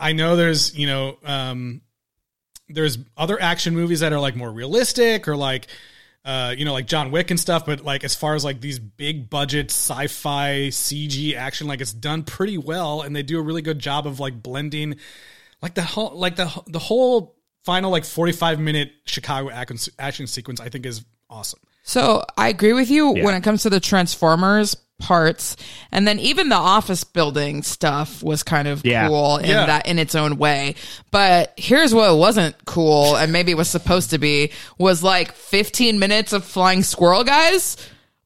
I know there's, you know, um, there's other action movies that are like more realistic or like, uh, you know, like John Wick and stuff. But like, as far as like these big budget sci-fi CG action, like it's done pretty well, and they do a really good job of like blending, like the whole, like the the whole final like 45 minute Chicago action, action sequence. I think is awesome. So I agree with you Yeah. when it comes to the Transformers parts, and then even the office building stuff was kind of Yeah. cool in Yeah. that in its own way. But here's what wasn't cool, and maybe was supposed to be was like 15 minutes of flying squirrel guys.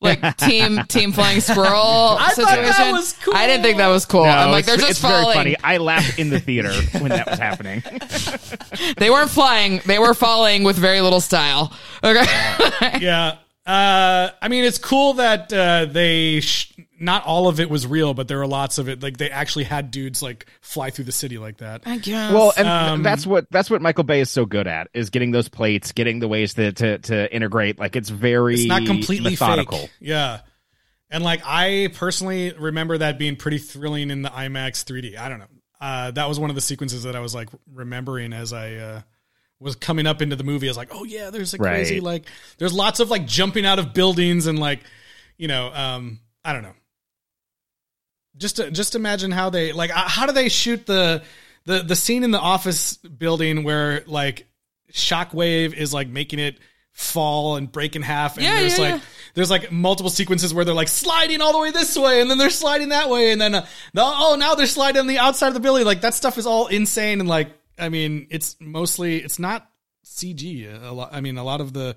Like team team flying squirrel I thought that situation. was cool. I didn't think that was cool. No, I'm like it's, they're just it's falling. very funny. I laughed in the theater when that was happening. They weren't flying. They were falling with very little style. Okay. yeah. Uh, I mean, it's cool that uh, they sh- not all of it was real, but there were lots of it. Like they actually had dudes like fly through the city like that. I guess. Well, and Um, that's what that's what Michael Bay is so good at is getting those plates, getting the ways to to, to integrate. Like it's very It's not completely methodical. fake. Yeah. And like I personally remember that being pretty thrilling in the IMAX 3D. I don't know. Uh, that was one of the sequences that I was like remembering as I uh, was coming up into the movie. I was like, oh yeah, there's a crazy Right. like there's lots of like jumping out of buildings and like you know um, I don't know. Just to, just imagine how they like uh, how do they shoot the the the scene in the office building where like Shockwave is like making it fall and break in half and Yeah, there's yeah, like yeah. there's like multiple sequences where they're like sliding all the way this way and then they're sliding that way and then uh, the, oh now they're sliding on the outside of the building like that stuff is all insane and like I mean it's mostly it's not CG a lot I mean a lot of the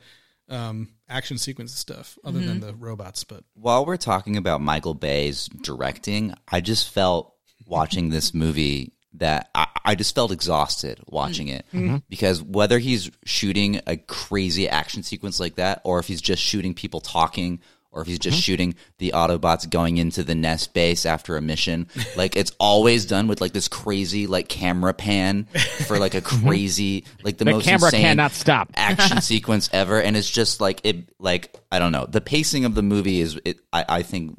um action sequence stuff other than Mm-hmm. the robots but While we're talking about Michael Bay's directing, I just felt watching this movie that I, I just felt exhausted watching it. Because whether he's shooting a crazy action sequence like that or if he's just shooting people talking or if he's just mm-hmm. shooting the Autobots going into the nest base after a mission. like it's always done with like this crazy like camera pan for like a mm-hmm. crazy like the, The most camera insane cannot stop. action sequence ever, and it's just like it like I don't know the pacing of the movie is it, I I think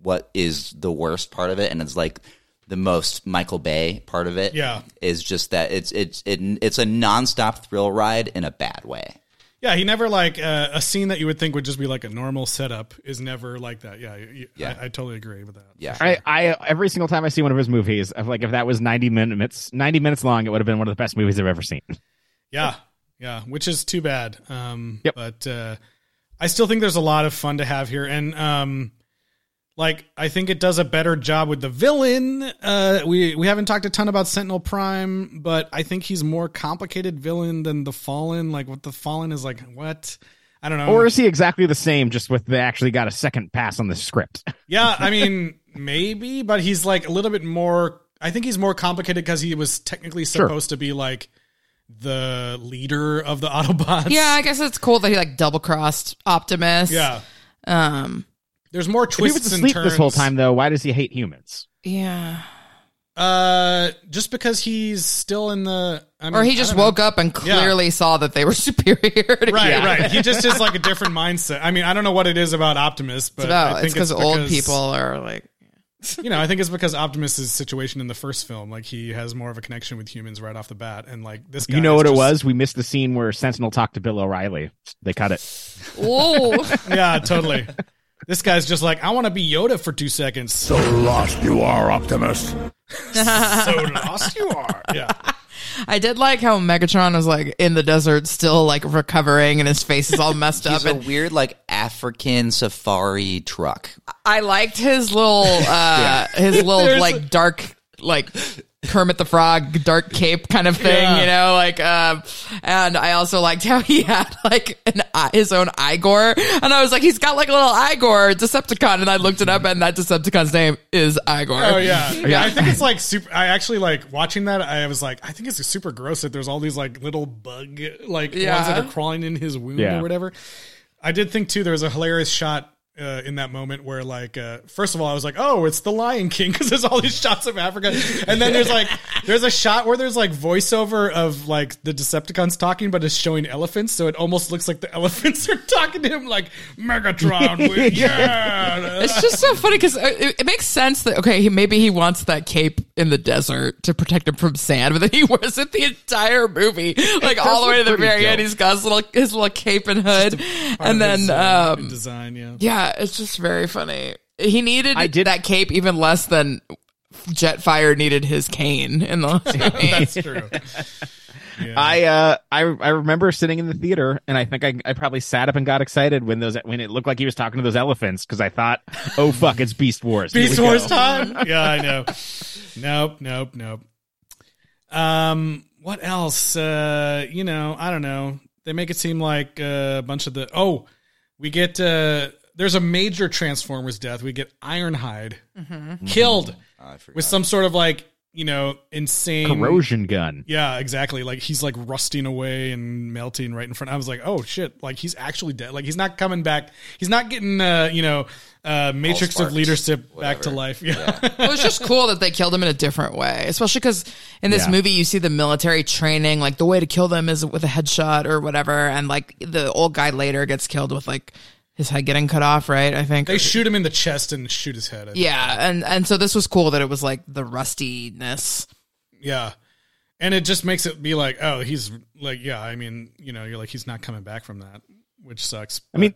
what is the worst part of it, and it's like the most Michael Bay part of it. Yeah. is just that it's it's it, it's a nonstop thrill ride in a bad way. Yeah, he never like uh, a scene that you would think would just be like a normal setup is never like that. Yeah, you, Yeah. I, I totally agree with that. Yeah, I, I every single time I see one of his movies, I'm like if that was 90 minutes, 90 minutes long, it would have been one of the best movies I've ever seen. Yeah, yeah, which is too bad. Um, Yep. But uh, I still think there's a lot of fun to have here, and um, like I think it does a better job with the villain. Uh, we we haven't talked a ton about Sentinel Prime, but I think he's more complicated villain than the Fallen. Like what the Fallen is like. What I don't know. Or is he exactly the same, just with they actually got a second pass on the script? Yeah, I mean, maybe, but he's like a little bit more. I think he's more complicated because he was technically Sure. supposed to be like the leader of the Autobots. Yeah, I guess it's cool that he like double crossed Optimus. yeah. Um. There's more If he was twists and asleep turns. this whole time, though, why does he hate humans? Yeah. Uh, just because he's still in the. I mean, Or he just don't know. woke up and clearly saw that they were superior. to Right, him. right. He just is like a different mindset. I mean, I don't know what it is about Optimus, but It's about I it's think because old people are like You know, I think it's because Optimus's situation in the first film, like he has more of a connection with humans right off the bat, and like this. Guy You know is what it was? We missed the scene where Sentinel talked to Bill O'Reilly. They cut it. Whoa. Yeah, totally. This guy's just like, I want to be Yoda for two seconds. So So lost you are, Optimus. So lost you are. Yeah. I did like how Megatron was like in the desert still like recovering and his face is all messed up He's a and weird like African safari truck. I liked his little uh his little There's like dark like Kermit the Frog dark cape kind of thing, Yeah. you know, like um and I also liked how he had like an eye- his own Igor and I was like he's got like a little Igor Decepticon and I looked it up and that Decepticon's name is Igor. Oh yeah. yeah. I think it's like super. I actually like watching that. I was like, I think it's super gross that there's all these like little bug like ones that Yeah. are crawling in his wound Yeah. or whatever. I did think too. There was a hilarious shot. Uh, in that moment where like uh, first of all I was like oh it's the Lion King because there's all these shots of Africa. And then there's like there's a shot where there's like voiceover of like the Decepticons talking but it's showing elephants so it almost looks like the elephants are talking to him like Megatron with, yeah. It's just so funny because it, it makes sense that okay, he, maybe he wants that cape in the desert to protect him from sand, but then he wears it the entire movie, like all the way to the look pretty very end. He's got his little his little cape and hood, and then his, uh, um, design yeah. yeah, it's just very funny. He needed I did- that cape even less than Jetfire needed his cane in the movie. that's true I uh I I remember sitting in the theater and I think I, I probably sat up and got excited when those when it looked like he was talking to those elephants because I thought, oh fuck, it's Beast Wars. Here Beast we go. Wars time. Yeah, I know. Nope, nope, nope. Um, what else? Uh, you know, I don't know. They make it seem like uh, a bunch of the. Oh, we get. uh There's a major Transformers death. We get Ironhide killed I forgot. with some sort of like you know insane corrosion gun. Yeah, exactly. Like he's like rusting away and melting right in front. I was like, oh shit! Like he's actually dead. Like he's not coming back. He's not getting uh, you know uh, Matrix of sparked, leadership back to whatever. life. Yeah. it was just cool that they killed him in a different way, especially because in this Yeah. movie you see the military training, like the way to kill them is with a headshot or whatever, and like the old guy later gets killed with like his head getting cut off, right? I think They shoot him in the chest and shoot his head. I think. yeah, and and so this was cool that it was like the rustiness. Yeah. And it just makes it be like, oh, he's like, yeah, I mean, you know, you're like, he's not coming back from that, which sucks. I mean,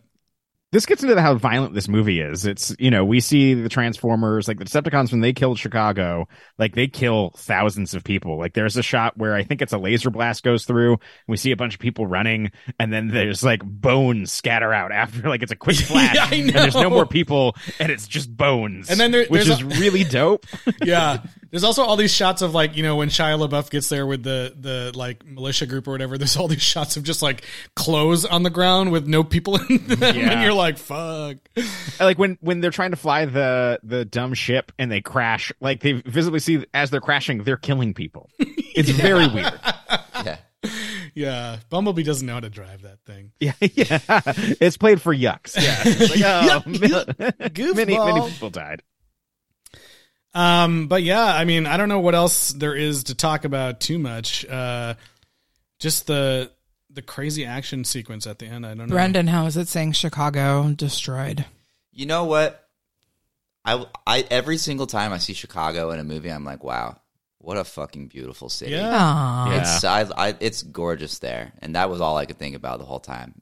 this gets into how violent this movie is. It's you know we see the Transformers like the Decepticons when they killed Chicago, like they kill thousands of people. Like there's a shot where I think it's a laser blast goes through, and we see a bunch of people running, and then there's like bones scatter out after like it's a quick flash, Yeah, I and there's no more people, and it's just bones. And then there- which is a- really dope. yeah. There's also all these shots of like, you know, when Shia LaBeouf gets there with the, the like militia group or whatever, there's all these shots of just like clothes on the ground with no people in them. And you're like, fuck. like when when they're trying to fly the the dumb ship and they crash, like they visibly see as they're crashing, they're killing people. It's very weird. yeah. yeah, Bumblebee doesn't know how to drive that thing. Yeah, yeah. It's played for yucks. Yeah. It's like, oh, many, many, many people died. Um, but yeah, I mean, I don't know what else there is to talk about too much. Uh, just the the crazy action sequence at the end. I don't know. Brendan, how is it saying Chicago destroyed? You know what? I, I every single time I see Chicago in a movie, I'm like, wow, what a fucking beautiful city. Yeah. Aw. It's I, I, it's gorgeous there, and that was all I could think about the whole time.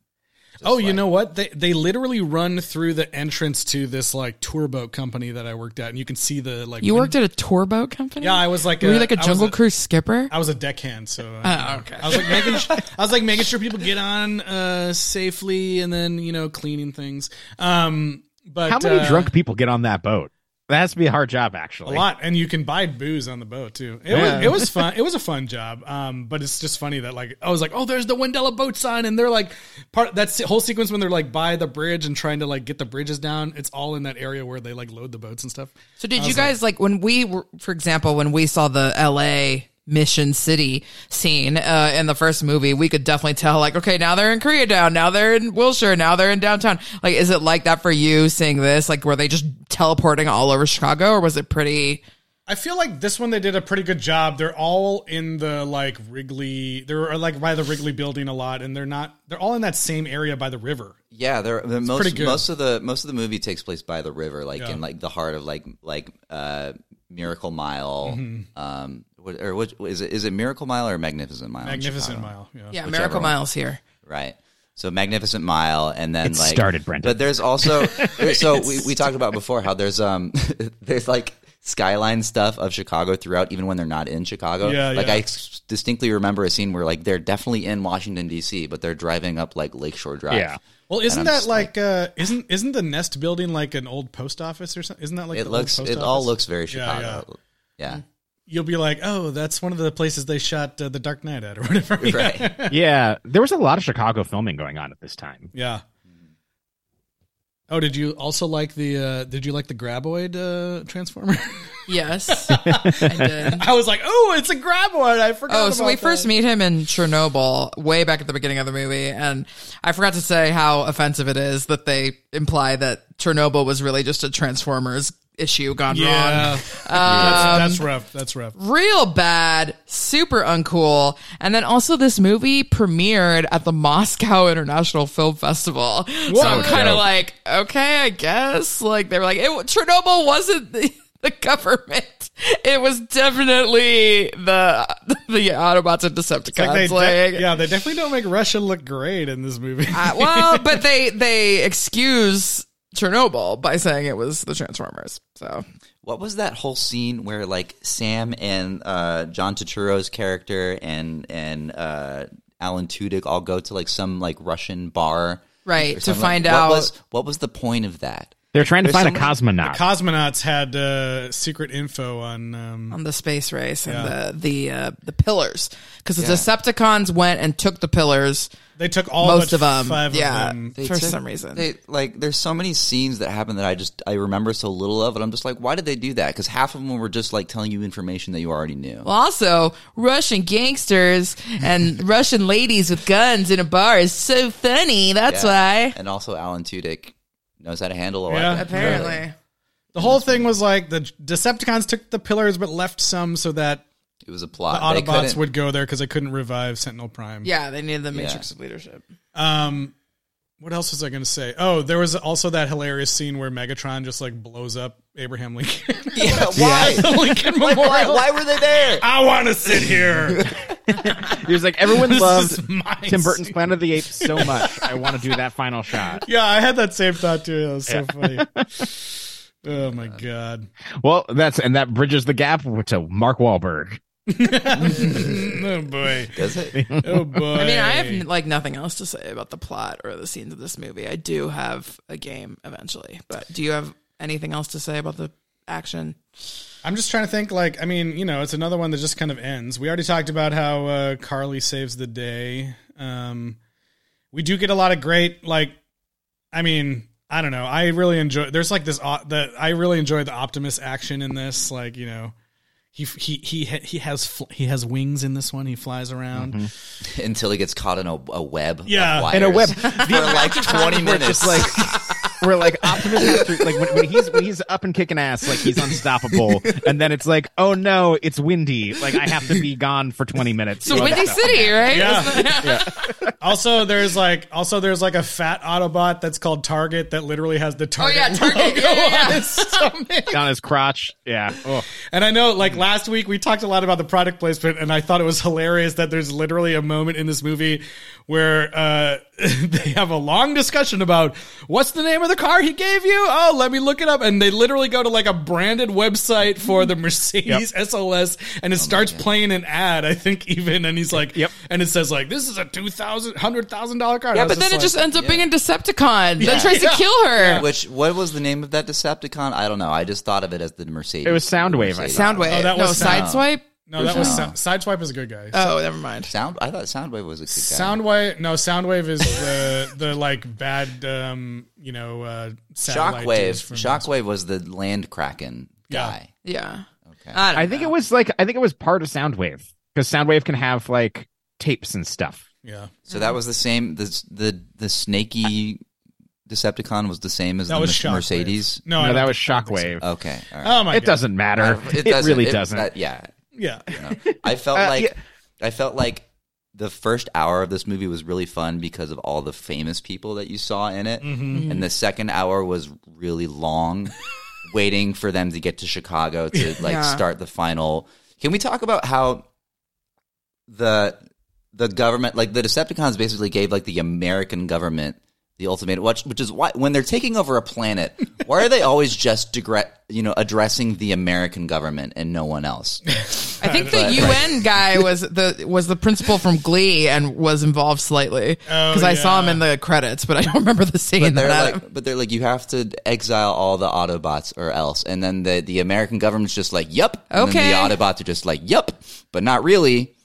Just Oh, you know what? They they literally run through the entrance to this like tour boat company that I worked at, and you can see the like. You win- worked at a tour boat company? Yeah, I was like. Were a- you like a I was Jungle Cruise skipper? I was a deckhand, so. Oh, uh, okay. I was like making. Sure, I was like making sure people get on uh, safely, and then you know cleaning things. Um, but How many uh, drunk people get on that boat? That has to be a hard job, actually. A lot, and you can buy booze on the boat too. It Yeah. was it was fun. It was a fun job. Um, but it's just funny that like I was like, oh, there's the Wendella boat sign, and they're like part that whole sequence when they're like by the bridge and trying to like get the bridges down. It's all in that area where they like load the boats and stuff. So did you was guys like when we were, for example, when we saw the L.A. Mission City scene uh, in the first movie, we could definitely tell like, okay, now they're in Koreatown, now they're in Wilshire, now they're in downtown. Like, is it like that for you seeing this? Like, were they just teleporting all over Chicago, or was it pretty? I feel like this one they did a pretty good job. They're all in the like Wrigley. They're like by the Wrigley building a lot, and they're not. They're all in that same area by the river. Yeah, there. The most pretty good. most of the most of the movie takes place by the river, like Yeah. in like the heart of like like uh Miracle Mile. Mm-hmm. Um, what, or which is it? Is it Miracle Mile or Magnificent Mile? Magnificent Mile. Yeah. Yeah, Whichever Miracle one. Miles here. Right. So Magnificent Mile, and then It like started, Brendan. But there's also so we, we talked about before how there's um there's like skyline stuff of Chicago throughout, even when they're not in Chicago. Yeah, like yeah. I s- distinctly remember a scene where like they're definitely in Washington D.C., but they're driving up like Lakeshore Drive. Yeah. Well, isn't that just like, uh isn't isn't the Nest building like an old post office or something? Isn't that like it the looks old it post all looks very Yeah, Chicago. yeah. yeah. You'll be like, oh, that's one of the places they shot uh, the Dark Knight at, or whatever. Right. yeah, there was a lot of Chicago filming going on at this time. Yeah. Oh, did you also like the? uh Did you like the Graboid uh Transformer? Yes, I did. I was like, oh, it's a Graboid. I forgot. Oh, so we about first meet him in Chernobyl way back at the beginning of the movie. And I forgot to say how offensive it is that they imply that Chernobyl was really just a Transformers issue gone Yeah, wrong. that's, that's rough. That's rough. Real bad, super uncool. And then also this movie premiered at the Moscow International Film Festival. So I'm kind of like, okay, I guess. Like they were like, it, Chernobyl wasn't the, the government. It was definitely the the Autobots and Decepticons. Like, de- yeah, they definitely don't make Russia look great in this movie. uh, well, but they they excuse Chernobyl by saying it was the Transformers. So What was that whole scene where like Sam and uh, John Turturro's character and and uh, Alan Tudyk all go to like some like Russian bar, Right, to find what out- was what was the point of that? They're trying to There's find a cosmonaut. Cosmonauts had uh, secret info on. Um, on the space race and Yeah. the the uh, the pillars because the Yeah. Decepticons went and took the pillars. they took all most but of them, Five yeah. of them. They For took- some reason. they like there's so many scenes that happen that I just I remember so little of, and I'm just like, why did they do that? Because half of them were just like telling you information that you already knew. Well, also Russian gangsters and Russian ladies with guns in a bar is so funny. That's Yeah. why. And also, Alan Tudyk knows how to handle a Yeah. weapon. Apparently, The whole thing was like the Decepticons took the pillars but left some so that It was a the plot. They Autobots couldn't- would go there because they couldn't revive Sentinel Prime. yeah, they needed the Yeah. matrix of leadership. Um, what else was I going to say? Oh, there was also that hilarious scene where Megatron just like blows up Abraham Lincoln. Yeah, why? Lincoln Like, why? Why were they there? I want to sit here. He was like, everyone loves Tim Burton's scene. Planet of the Apes so much. I want to do that final shot. Yeah, I had that same thought too. That was so funny. Oh my god. Well, that's and that bridges the gap to Mark Wahlberg. Oh boy. Does it? Oh boy. I mean, I have like nothing else to say about the plot or the scenes of this movie. I do have a game eventually, but do you have anything else to say about the action? I'm just trying to think. Like, I mean, you know, it's another one that just kind of ends. We already talked about how uh, Carly saves the day. Um, we do get a lot of great, like, I mean, I don't know. I really enjoy. There's like this. Uh, that I really enjoy the Optimus action in this. Like, you know, he he he he has fl- he has wings in this one. He flies around. Mm-hmm. until he gets caught in a, a web. Yeah. of wires In a web. for like twenty minutes. just like we're like Optimus has to, like when, when he's when he's up and kicking ass, like he's unstoppable, and then it's like, oh no, it's windy. Like I have to be gone for twenty minutes. So Windy City, right? Yeah. Also, there's like also there's like a fat Autobot that's called Target that literally has the Target, yeah, Target. logo Yeah, yeah, yeah. on his stomach. on his crotch. Yeah. Oh. And I know, like last week, we talked a lot about the product placement, and I thought it was hilarious that there's literally a moment in this movie where uh, they have a long discussion about what's the name of the car he gave you. Oh, let me look it up, and they literally go to like a branded website for the Mercedes SLS, and it oh starts playing an ad. I think even, and he's like, Yep. and it says like, this is a two thousand hundred thousand dollar car. Yeah, but then it like- just ends up being a Decepticon Yeah. that tries Yeah. to kill her. Which what was the name of that Decepticon? I don't know. I just thought of it as the Mercedes. It was Soundwave, I Mercedes. Soundwave. Oh, that no, was Sideswipe. No, that was Sideswipe is a good guy. Oh, never mind. Sound. I thought Soundwave was a good guy. Soundwave, no, Soundwave is the the like bad, um, you know, uh, satellite Shockwave. from- Shockwave was the Land Kraken Yeah. guy. Yeah. Okay. I, don't I think know. it was like I think it was part of Soundwave because Soundwave can have like tapes and stuff. Yeah, So that was the same. The the the snaky Decepticon was the same as that the was Mer- Shockwave. Mercedes. No, I No, don't that was think- I don't think so. Shockwave. Okay. All right. Oh my it god, doesn't matter. it, really doesn't. that- yeah. Yeah, I felt Uh, like yeah. I felt like the first hour of this movie was really fun because of all the famous people that you saw in it, Mm-hmm. and the second hour was really long, waiting for them to get to Chicago to like Yeah. start the final. Can we talk about how the the government, like the Decepticons, basically gave like the American government the ultimatum, which, which is why when they're taking over a planet, why are they always just digre- you know addressing the American government and no one else? I think the UN guy was the was the principal from Glee and was involved slightly oh, because I saw him in the credits, but I don't remember the scene. But they're that like, but they're like, you have to exile all the Autobots or else. And then the the American government's just like, yep, And Okay. then the Autobots are just like, yep, but not really,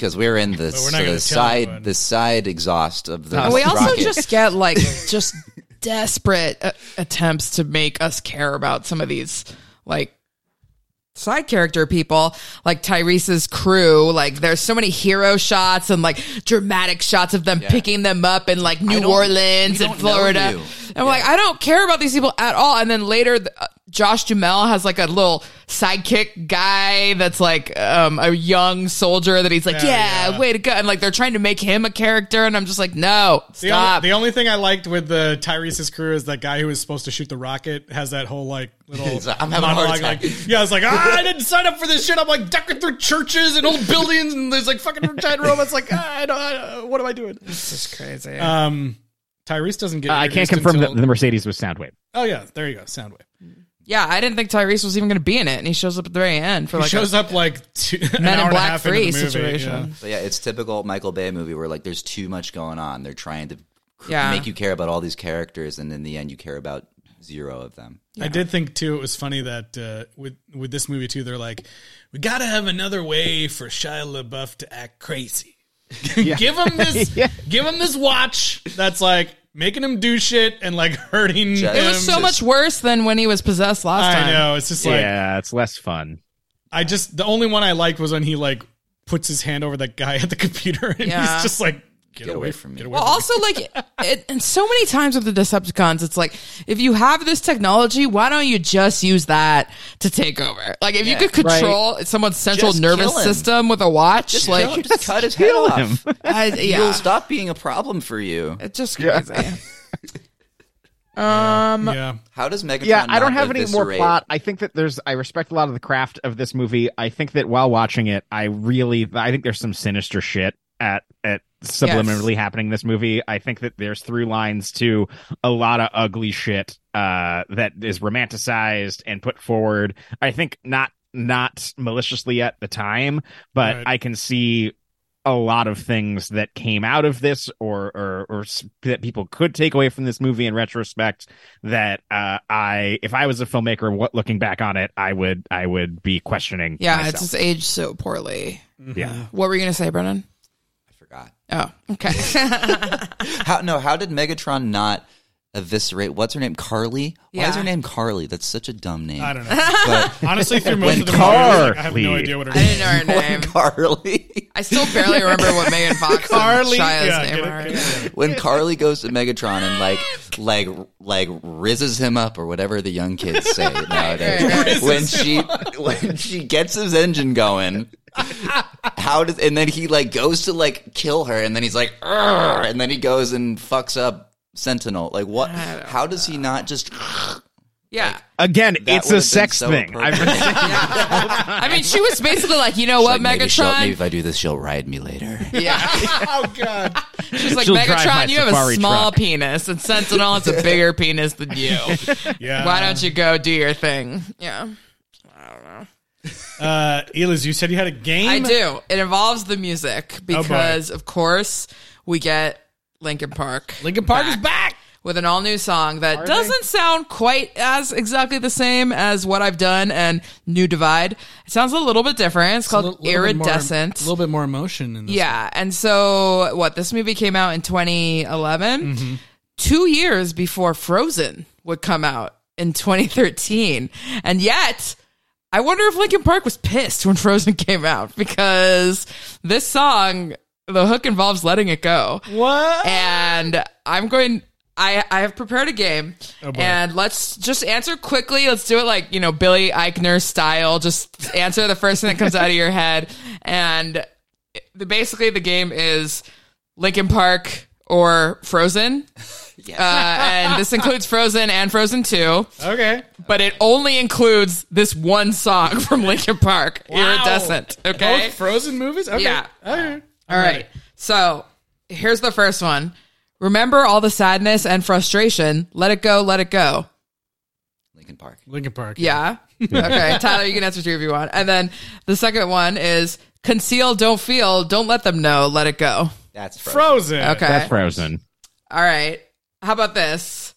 because we're in the, we're the side the side exhaust of the. We also rocket. just get like just desperate uh, attempts to make us care about some of these like side character people like Tyrese's crew like there's so many hero shots and like dramatic shots of them picking them up in like New Orleans and Florida. you. and I'm like I don't care about these people at all. And then later the, uh, Josh Duhamel has like a little sidekick guy that's like um, a young soldier that he's like Yeah, yeah, yeah. way to go. And like they're trying to make him a character and I'm just like no The stop. only, the only thing I liked with the Tyrese's crew is that guy who was supposed to shoot the rocket has that whole like little. He's like, "I'm having a heart monologue, attack." Like, yeah, I was like, ah, I didn't sign up for this shit. I'm like ducking through churches and old buildings, and there's like fucking giant robots. Like, ah, I don't. I, what am I doing? This is crazy. Um, Tyrese doesn't get. Uh, I can't confirm until- that the Mercedes was Soundwave. Oh yeah, there you go. Soundwave. yeah, I didn't think Tyrese was even going to be in it, and he shows up at the very end for like He like shows a up like two, an Men hour in and a Black half Three situation. yeah. But yeah, it's typical Michael Bay movie where like there's too much going on. They're trying to cr- Yeah. make you care about all these characters, and in the end, you care about zero of them. I did think too it was funny that uh, with with this movie too they're like we got to have another way for Shia LaBeouf to act crazy. give him this Yeah. give him this watch that's like making him do shit and like hurting It him. It was so much worse than when he was possessed last time. I know it's just like yeah, it's less fun. I just the only one I liked was when he like puts his hand over that guy at the computer and Yeah. he's just like get, Get away, away from from me. me. Get away Well, from me. also like, it, and so many times with the Decepticons, it's like if you have this technology, why don't you just use that to take over? Like if you could control someone's central Just nervous system with a watch, Just, like kill- just cut his head off. him. I, yeah, He'll stop being a problem for you. it's just crazy. um, yeah. How does Megatron? yeah, I don't have any more eviscerate- plot. I think that there's. I respect a lot of the craft of this movie. I think that while watching it, I really, I think there's some sinister shit at at subliminally happening in this movie. I think that there's through lines to a lot of ugly shit uh, that is romanticized and put forward. I think not not maliciously at the time, but Right. I can see a lot of things that came out of this or or or that people could take away from this movie in retrospect that uh I if I was a filmmaker what looking back on it I would I would be questioning yeah, myself. it's just aged so poorly. yeah What were you gonna say, Brendan? Forgot. Oh, okay. How no? How did Megatron not eviscerate. What's her name? Carly. Why is her name Carly? That's such a dumb name. I don't know. But Honestly, through most When of the movie, I, like, I have no Carly- idea what her I name didn't know her name. Carly. I still barely remember what Megan Fox Carly. and Shia's Yeah, name get it, are. get it. when Carly goes to Megatron and like like like rizzes him up or whatever the young kids say nowadays. right, right. when she when she gets his engine going, how does and then he like goes to like kill her and then he's like "Arr!" and then he goes and fucks up Sentinel. Like what? How does he not just? Yeah. Again, That it's a sex so thing. I've been appropriate. I mean, she was basically like, you know what, Like, maybe, she'll- maybe if I do this, she'll ride me later. Yeah. Oh God! She's like, She'll drive my Megatron, you have a safari small truck." penis, and Sentinel has a bigger penis than you. Yeah. Why don't you go do your thing? Yeah. I don't know. Uh, Eliz, you said you had a game. I do. It involves the music Oh, because, of course, we get Linkin Park. Linkin Park is back. with an all new song that doesn't sound quite as exactly the same as what I've done and New Divide. It sounds a little bit different. It's called A little- little bit more- Iridescent. A little bit more emotion in this. yeah. And so, what? This movie came out in 2011, Mm-hmm. two years before Frozen would come out in 2013. And yet, I wonder if Linkin Park was pissed when Frozen came out because this song, the hook involves letting it go. What? And I'm going. I, I have prepared a game, Oh, and let's just answer quickly. Let's do it like you know Billy Eichner style. Just answer the first thing that comes out of your head, and the, basically the game is Linkin Park or Frozen. Uh, and this includes Frozen and Frozen 2, Okay. but it only includes this one song from Linkin Park, Iridescent. Okay. Both Frozen movies. Okay. Yeah. Okay. All right. So here's the first one. Remember all the sadness and frustration. Let it go, let it go. Linkin Park. Linkin Park. Yeah. okay. Tyler, you can answer two if you want. And then the second one is conceal, don't feel, don't let them know, let it go. That's Frozen. Frozen. Okay. That's frozen. All right. How about this?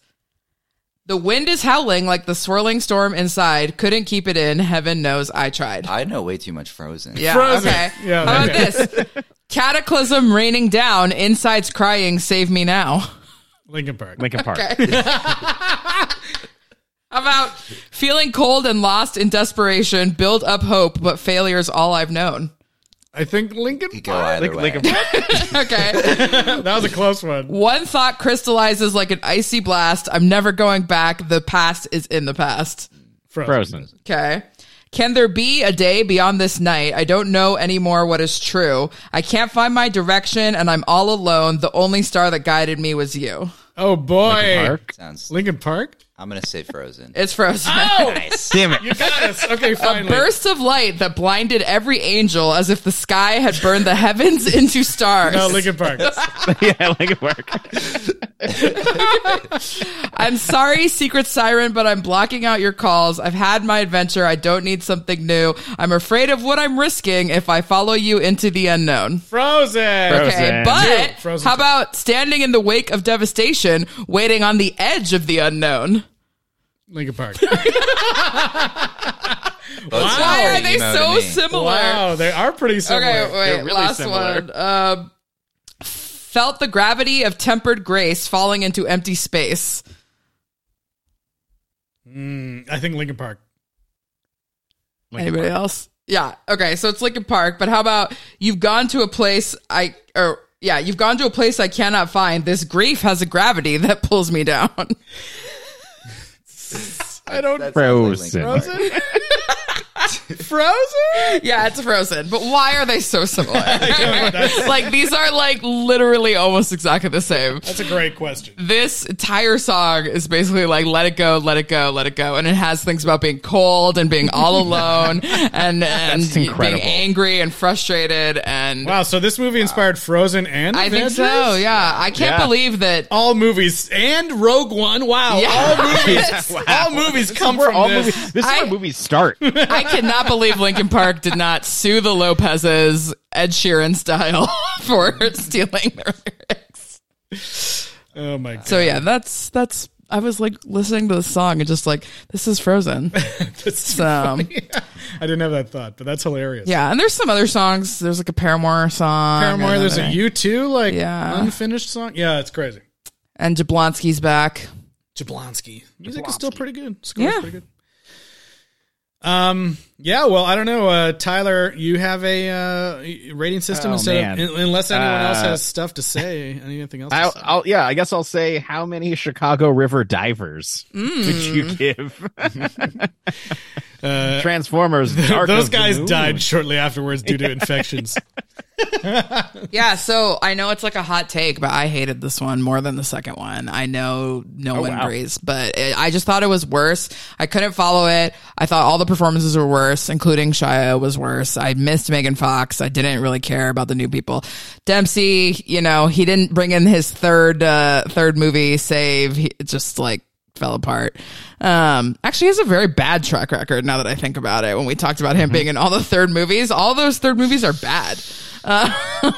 The wind is howling like the swirling storm inside. Couldn't keep it in. Heaven knows I tried. I know way too much Frozen. Yeah. Frozen. Okay. Yeah, How about okay. this? Cataclysm raining down. Inside's crying. Save me now. Linkin Park. Linkin Park. How about feeling cold and lost in desperation, build up hope, but failure's all I've known? I think Linkin Could go Park. either Link- way. Linkin Park. Okay. That was a close one. One thought crystallizes like an icy blast. I'm never going back. The past is in the past. Frozen. Okay. Can there be a day beyond this night? I don't know anymore what is true. I can't find my direction and I'm all alone. The only star that guided me was you. Oh boy. Linkin Park. Sounds. Linkin Park. I'm gonna say Frozen. It's frozen. Oh, Damn it. you got us. Okay, finally. A burst of light that blinded every angel as if the sky had burned the heavens into stars. No, Linkin Park. yeah, Linkin Park. I'm sorry, Secret Siren, but I'm blocking out your calls. I've had my adventure. I don't need something new. I'm afraid of what I'm risking if I follow you into the unknown. Frozen. Okay, Frozen. but Frozen how about standing in the wake of devastation, waiting on the edge of the unknown? Linkin Park. Wow. Why are they so similar? wow, they are pretty similar. Okay, wait, really last similar. one. Um, felt the gravity of tempered grace falling into empty space. I think Linkin Park. Anybody else? Yeah. Okay. So it's Linkin Park, but how about you've gone to a place I or yeah, you've gone to a place I cannot find. This grief has a gravity that pulls me down. I don't. Frozen. Frozen. Frozen. yeah, it's frozen. But why are they so similar? like these are like literally almost exactly the same. That's a great question. This entire song is basically like let it go, let it go, let it go, and it has things about being cold and being all alone and and That's being angry and frustrated and Wow. So this movie inspired Frozen and I think Avengers? so. Yeah, I can't Yeah. believe that All movies and Rogue One. Wow. Yeah. All movies. All movies come Where from all this. movies, this is I- where movies start. I cannot believe Linkin Park did not sue the Lopez's Ed Sheeran style for stealing their lyrics. Oh my god. So yeah, that's that's. I was like listening to the song and just like this is Frozen. That's So I didn't have that thought, but that's hilarious. yeah, and there's some other songs. There's like a Paramore song. Paramore. and There's a another- U two like Yeah. unfinished song. Yeah, it's crazy. and Jablonsky's back. Jablonski. Music is still pretty good. Score's Yeah. pretty good. Um. Yeah. Well, I don't know. Uh, Tyler, you have a uh, rating system Oh, instead man. of, unless anyone else Uh, has stuff to say. Anything else? I'll, say? I'll, yeah, I guess I'll say how many Chicago River divers did you give? Transformers. Dark Those guys Moon. died shortly afterwards due to infections. Yeah, so I know it's like a hot take, but I hated this one more than the second one. I know no one wow. agrees, but it, I just thought it was worse. I couldn't follow it. I thought all the performances were worse, including Shia was worse. I missed Megan Fox. I didn't really care about the new people. Dempsey, you know, he didn't bring in his third uh, third movie save. He just like fell apart. Um, actually, has a very bad track record now that I think about it. When we talked about him being in all the third movies, all those third movies are bad.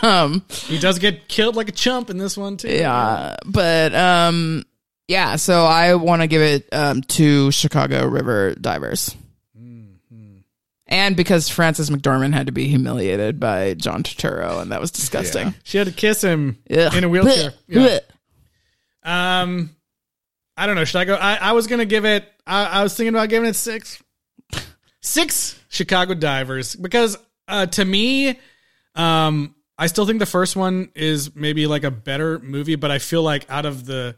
Um, he does get killed like a chump in this one too. yeah, but um, yeah. So I want to give it um to Chicago River Divers, and because Frances McDormand had to be humiliated by John Turturro, and that was disgusting. She had to kiss him Ugh. in a wheelchair. Blech. Yeah. Um, I don't know. Should I go? I, I was gonna give it. I, I was thinking about giving it six. Six Chicago Divers because uh, to me, um, I still think the first one is maybe like a better movie, but I feel like out of the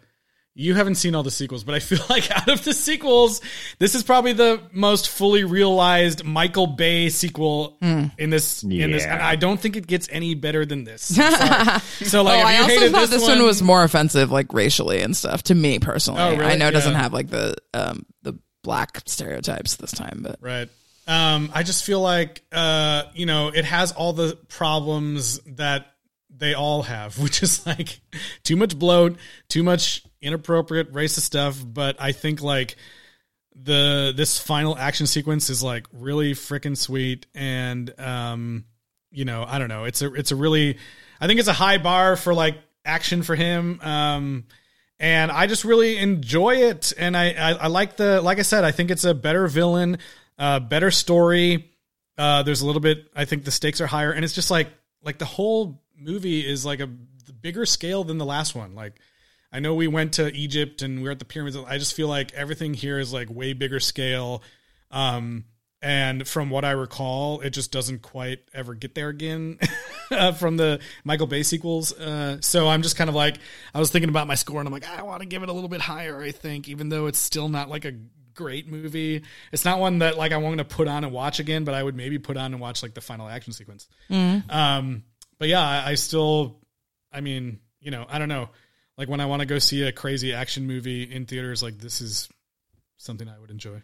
you haven't seen all the sequels, but I feel like out of the sequels, this is probably the most fully realized Michael Bay sequel in this. In this, Yeah. and I don't think it gets any better than this. So like, oh, if I also hated thought this one, was more offensive, like racially and stuff, to me personally. Oh, really? I know it doesn't have like the um the black stereotypes this time, but Right. Um, I just feel like uh, you know, it has all the problems that they all have, which is like too much bloat, too much inappropriate racist stuff. But I think like the this final action sequence is like really freaking sweet. And um you know i don't know. It's a it's a really i think it's a high bar for like action for him. Um and i just really enjoy it. And i i, I like the like i said i think it's a better villain uh better story. Uh there's a little bit i think the stakes are higher. And it's just like like the whole movie is like a bigger scale than the last one like I know we went to Egypt and we're at the pyramids. I just feel like everything here is like way bigger scale. Um, and from what I recall, it just doesn't quite ever get there again uh, from the Michael Bay sequels. Uh, so I'm just kind of like, I was thinking about my score and I'm like, I want to give it a little bit higher, I think, even though it's still not like a great movie. It's not one that like I want to put on and watch again, but I would maybe put on and watch like the final action sequence. Um, but yeah, I, I still, I mean, you know, I don't know. Like when I want to go see a crazy action movie in theaters, like this is something I would enjoy.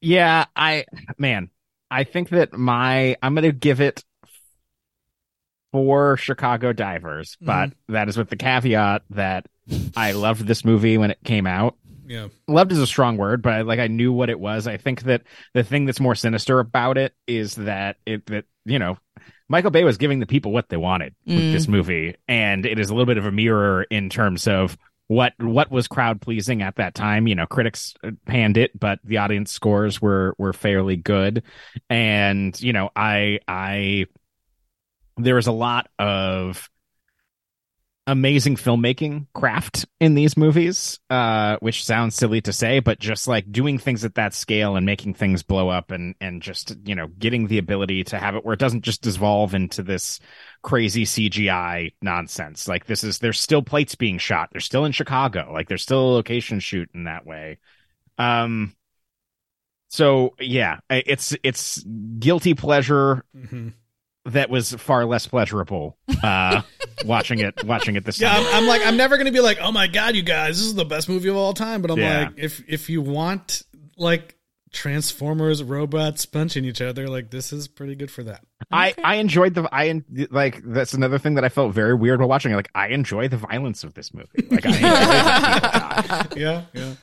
Yeah, I man, I think that my I'm gonna give it four Chicago Divers, mm-hmm. but that is with the caveat that I loved this movie when it came out. Yeah. Loved is a strong word, but I, like I knew what it was. I think that the thing that's more sinister about it is that it that you know Michael Bay was giving the people what they wanted with mm. this movie, and it is a little bit of a mirror in terms of what what was crowd pleasing at that time. You know, critics panned it, but the audience scores were were fairly good, and you know, I I there was a lot of amazing filmmaking craft in these movies uh which sounds silly to say but just like doing things at that scale and making things blow up and and just you know getting the ability to have it where it doesn't just dissolve into this crazy CGI nonsense. Like this is there's still plates being shot. They're still in Chicago. Like there's still a location shoot in that way. Um so yeah it's it's guilty pleasure that was far less pleasurable uh watching it watching it this Yeah, time. I'm, I'm like, I'm never gonna be like, oh my god, you guys, this is the best movie of all time. But I'm Yeah. like, if if you want like Transformers robots punching each other, like this is pretty good for that. I I enjoyed the I like that's another thing that I felt very weird while watching. it. Like I enjoy the violence of this movie. Like I Yeah, yeah.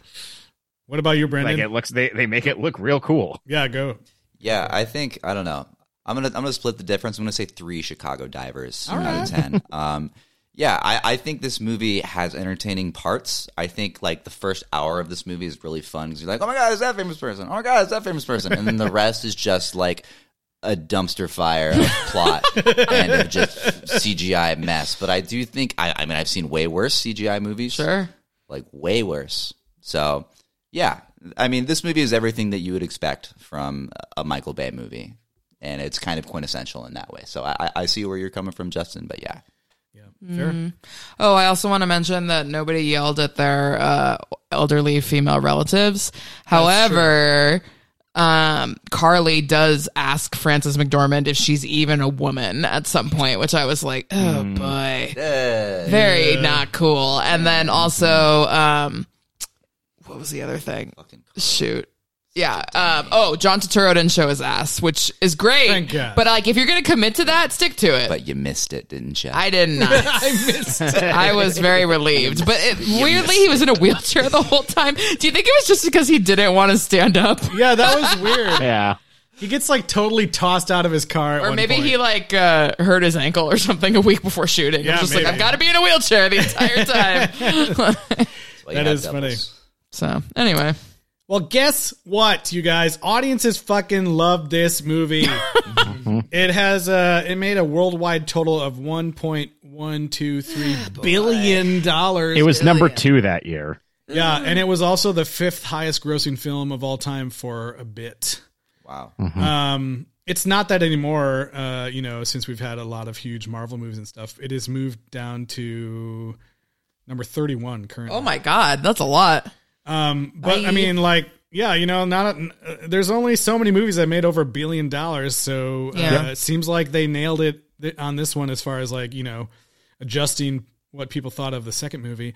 What about you, Brendan? like it looks they they make it look real cool. yeah, go. Yeah, I think I don't know. I'm gonna I'm gonna split the difference. I'm gonna say three Chicago Divers out of ten. Um, yeah, I, I think this movie has entertaining parts. I think like the first hour of this movie is really fun because you're like, oh my god, is that famous person? Oh my god, is that famous person? And then the rest is just like a dumpster fire of plot and of just CGI mess. But I do think I, I mean I've seen way worse CGI movies. sure. like way worse. So yeah, I mean, this movie is everything that you would expect from a Michael Bay movie, and it's kind of quintessential in that way. So I, I- I see where you're coming from, Justin. But yeah, Fair. Oh, I also want to mention that nobody yelled at their uh, elderly female relatives. However, um, Carly does ask Frances McDormand if she's even a woman at some point, which I was like, oh boy, very not cool. And then also, um, what was the other thing? Shoot. Yeah. Um, oh, John Turturro didn't show his ass, which is great. Thank God. But like, if you're gonna commit to that, stick to it. but you missed it, didn't you? I did not. I missed it. I was very relieved. But it, weirdly, he was in a wheelchair the whole time. Do you think it was just because he didn't want to stand up? Yeah, that was weird. Yeah. He gets like totally tossed out of his car. At Or one maybe point. he like uh, hurt his ankle or something a week before shooting. Yeah, I'm just maybe. like, I've got to be in a wheelchair the entire time. That is you That have is funny. so anyway, Well, guess what, you guys? Audiences fucking love this movie. it has uh it made a worldwide total of one point one two three billion dollars. It was number two that year. yeah, and it was also the fifth highest grossing film of all time for a bit. Wow. Um, it's not that anymore. Uh, you know, since we've had a lot of huge Marvel movies and stuff, it has moved down to number thirty-one currently. oh my god, that's a lot. Um, but I Bye. mean, like, yeah, you know, not uh, there's only so many movies that made over a billion dollars, so uh, Yeah. it seems like they nailed it on this one as far as like you know adjusting what people thought of the second movie.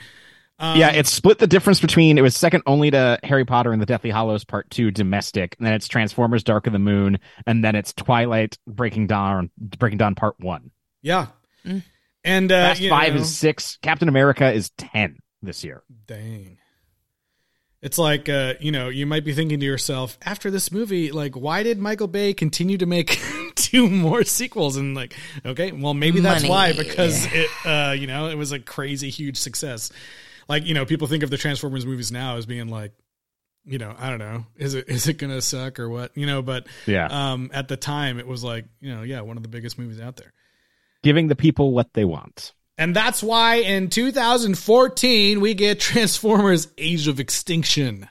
Um, yeah, it split the difference between it was second only to Harry Potter and the Deathly Hallows Part Two domestic, and then it's Transformers: Dark of the Moon, and then it's Twilight Breaking Dawn Breaking Dawn Part One. yeah, and uh, Fast you Five know, is six. Captain America is ten this year. dang. It's like uh, you know, you might be thinking to yourself after this movie, like, why did Michael Bay continue to make two more sequels? And like, okay, well, maybe that's Money. why because it, uh, you know, it was a crazy huge success. Like, you know, people think of the Transformers movies now as being like, you know, I don't know, is it is it gonna suck or what? You know, but Yeah. um, at the time, it was like, you know, yeah, one of the biggest movies out there. Giving the people what they want. And that's why in 2014 we get Transformers Age of Extinction.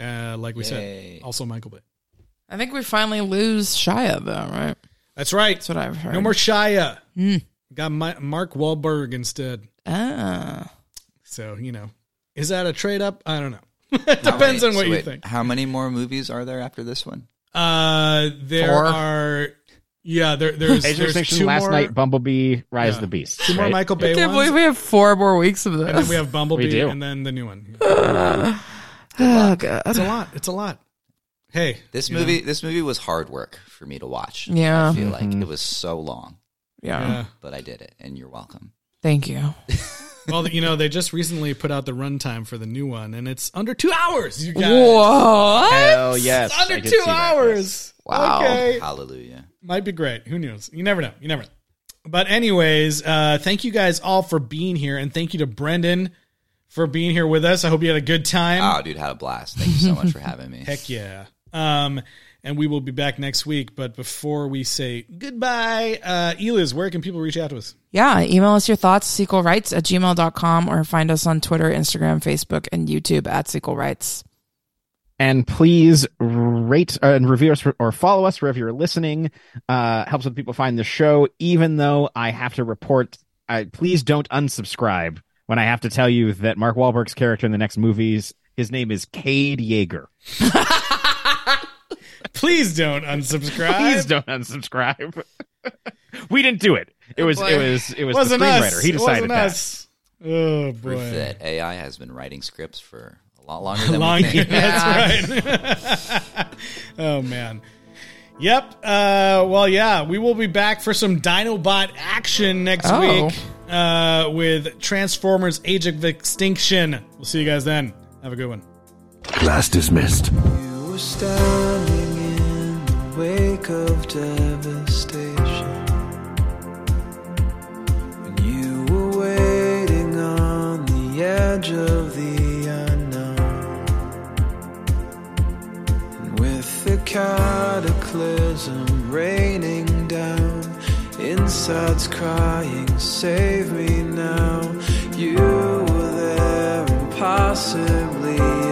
Uh, like we Yay. said, also Michael Bay. I think we finally lose Shia though, right? That's right. That's what I've heard. No more Shia. Hmm. Got Mi- Mark Wahlberg instead. Ah. So you know, is that a trade up? I don't know. it depends Wait, on what so you wait, think. How many more movies are there after this one? Uh, there Four. are. Yeah, there, there's, Age of there's Extinction, two Last more, Night, Bumblebee, Rise Yeah. of the Beast. two more right? Michael I Bay can't ones, believe we have four more weeks of this. and then we have Bumblebee, We and then the new one. oh god. It's a lot. It's a lot. Hey, This you movie, this movie was hard work for me to watch. Yeah. I feel like mm-hmm. it was so long, Yeah. Yeah. but I did it, and you're welcome. Thank you. Well, you know, they just recently put out the runtime for the new one, and it's under two hours. You guys, What? Hell yes. It's under two see that, hours. Wow. Okay, Hallelujah. might be great. Who knows? You never know. You never know. But anyways, uh, thank you guys all for being here, and thank you to Brendan for being here with us. I hope you had a good time. Oh, dude, had a blast. Thank you so much for having me. Heck yeah. Um, and we will be back next week. But before we say goodbye, uh, Eliz, where can people reach out to us? Yeah, email us your thoughts, sequelrights at gmail.com or find us on Twitter, Instagram, Facebook, and YouTube at Sequel Rights. And please rate uh, and review us or follow us wherever you're listening. Uh, helps with people find the show. Even though I have to report, I, please don't unsubscribe when I have to tell you that Mark Wahlberg's character in the next movies, his name is Cade Yeager. Please don't unsubscribe. Please don't unsubscribe. we didn't do it. It was it was it was wasn't the screenwriter. us. He It decided wasn't that. us. Oh Proof that AI has been writing scripts for a lot longer than Long, we think. that's right. oh man. Yep. Uh, well, yeah, we will be back for some Dinobot action next Oh. week uh, with Transformers: Age of Extinction. We'll see you guys then. Have a good one. Class dismissed. You were standing in the wake of devastation. When you were waiting on the edge of the cataclysm raining down, insides crying, Save me now. You were there, possibly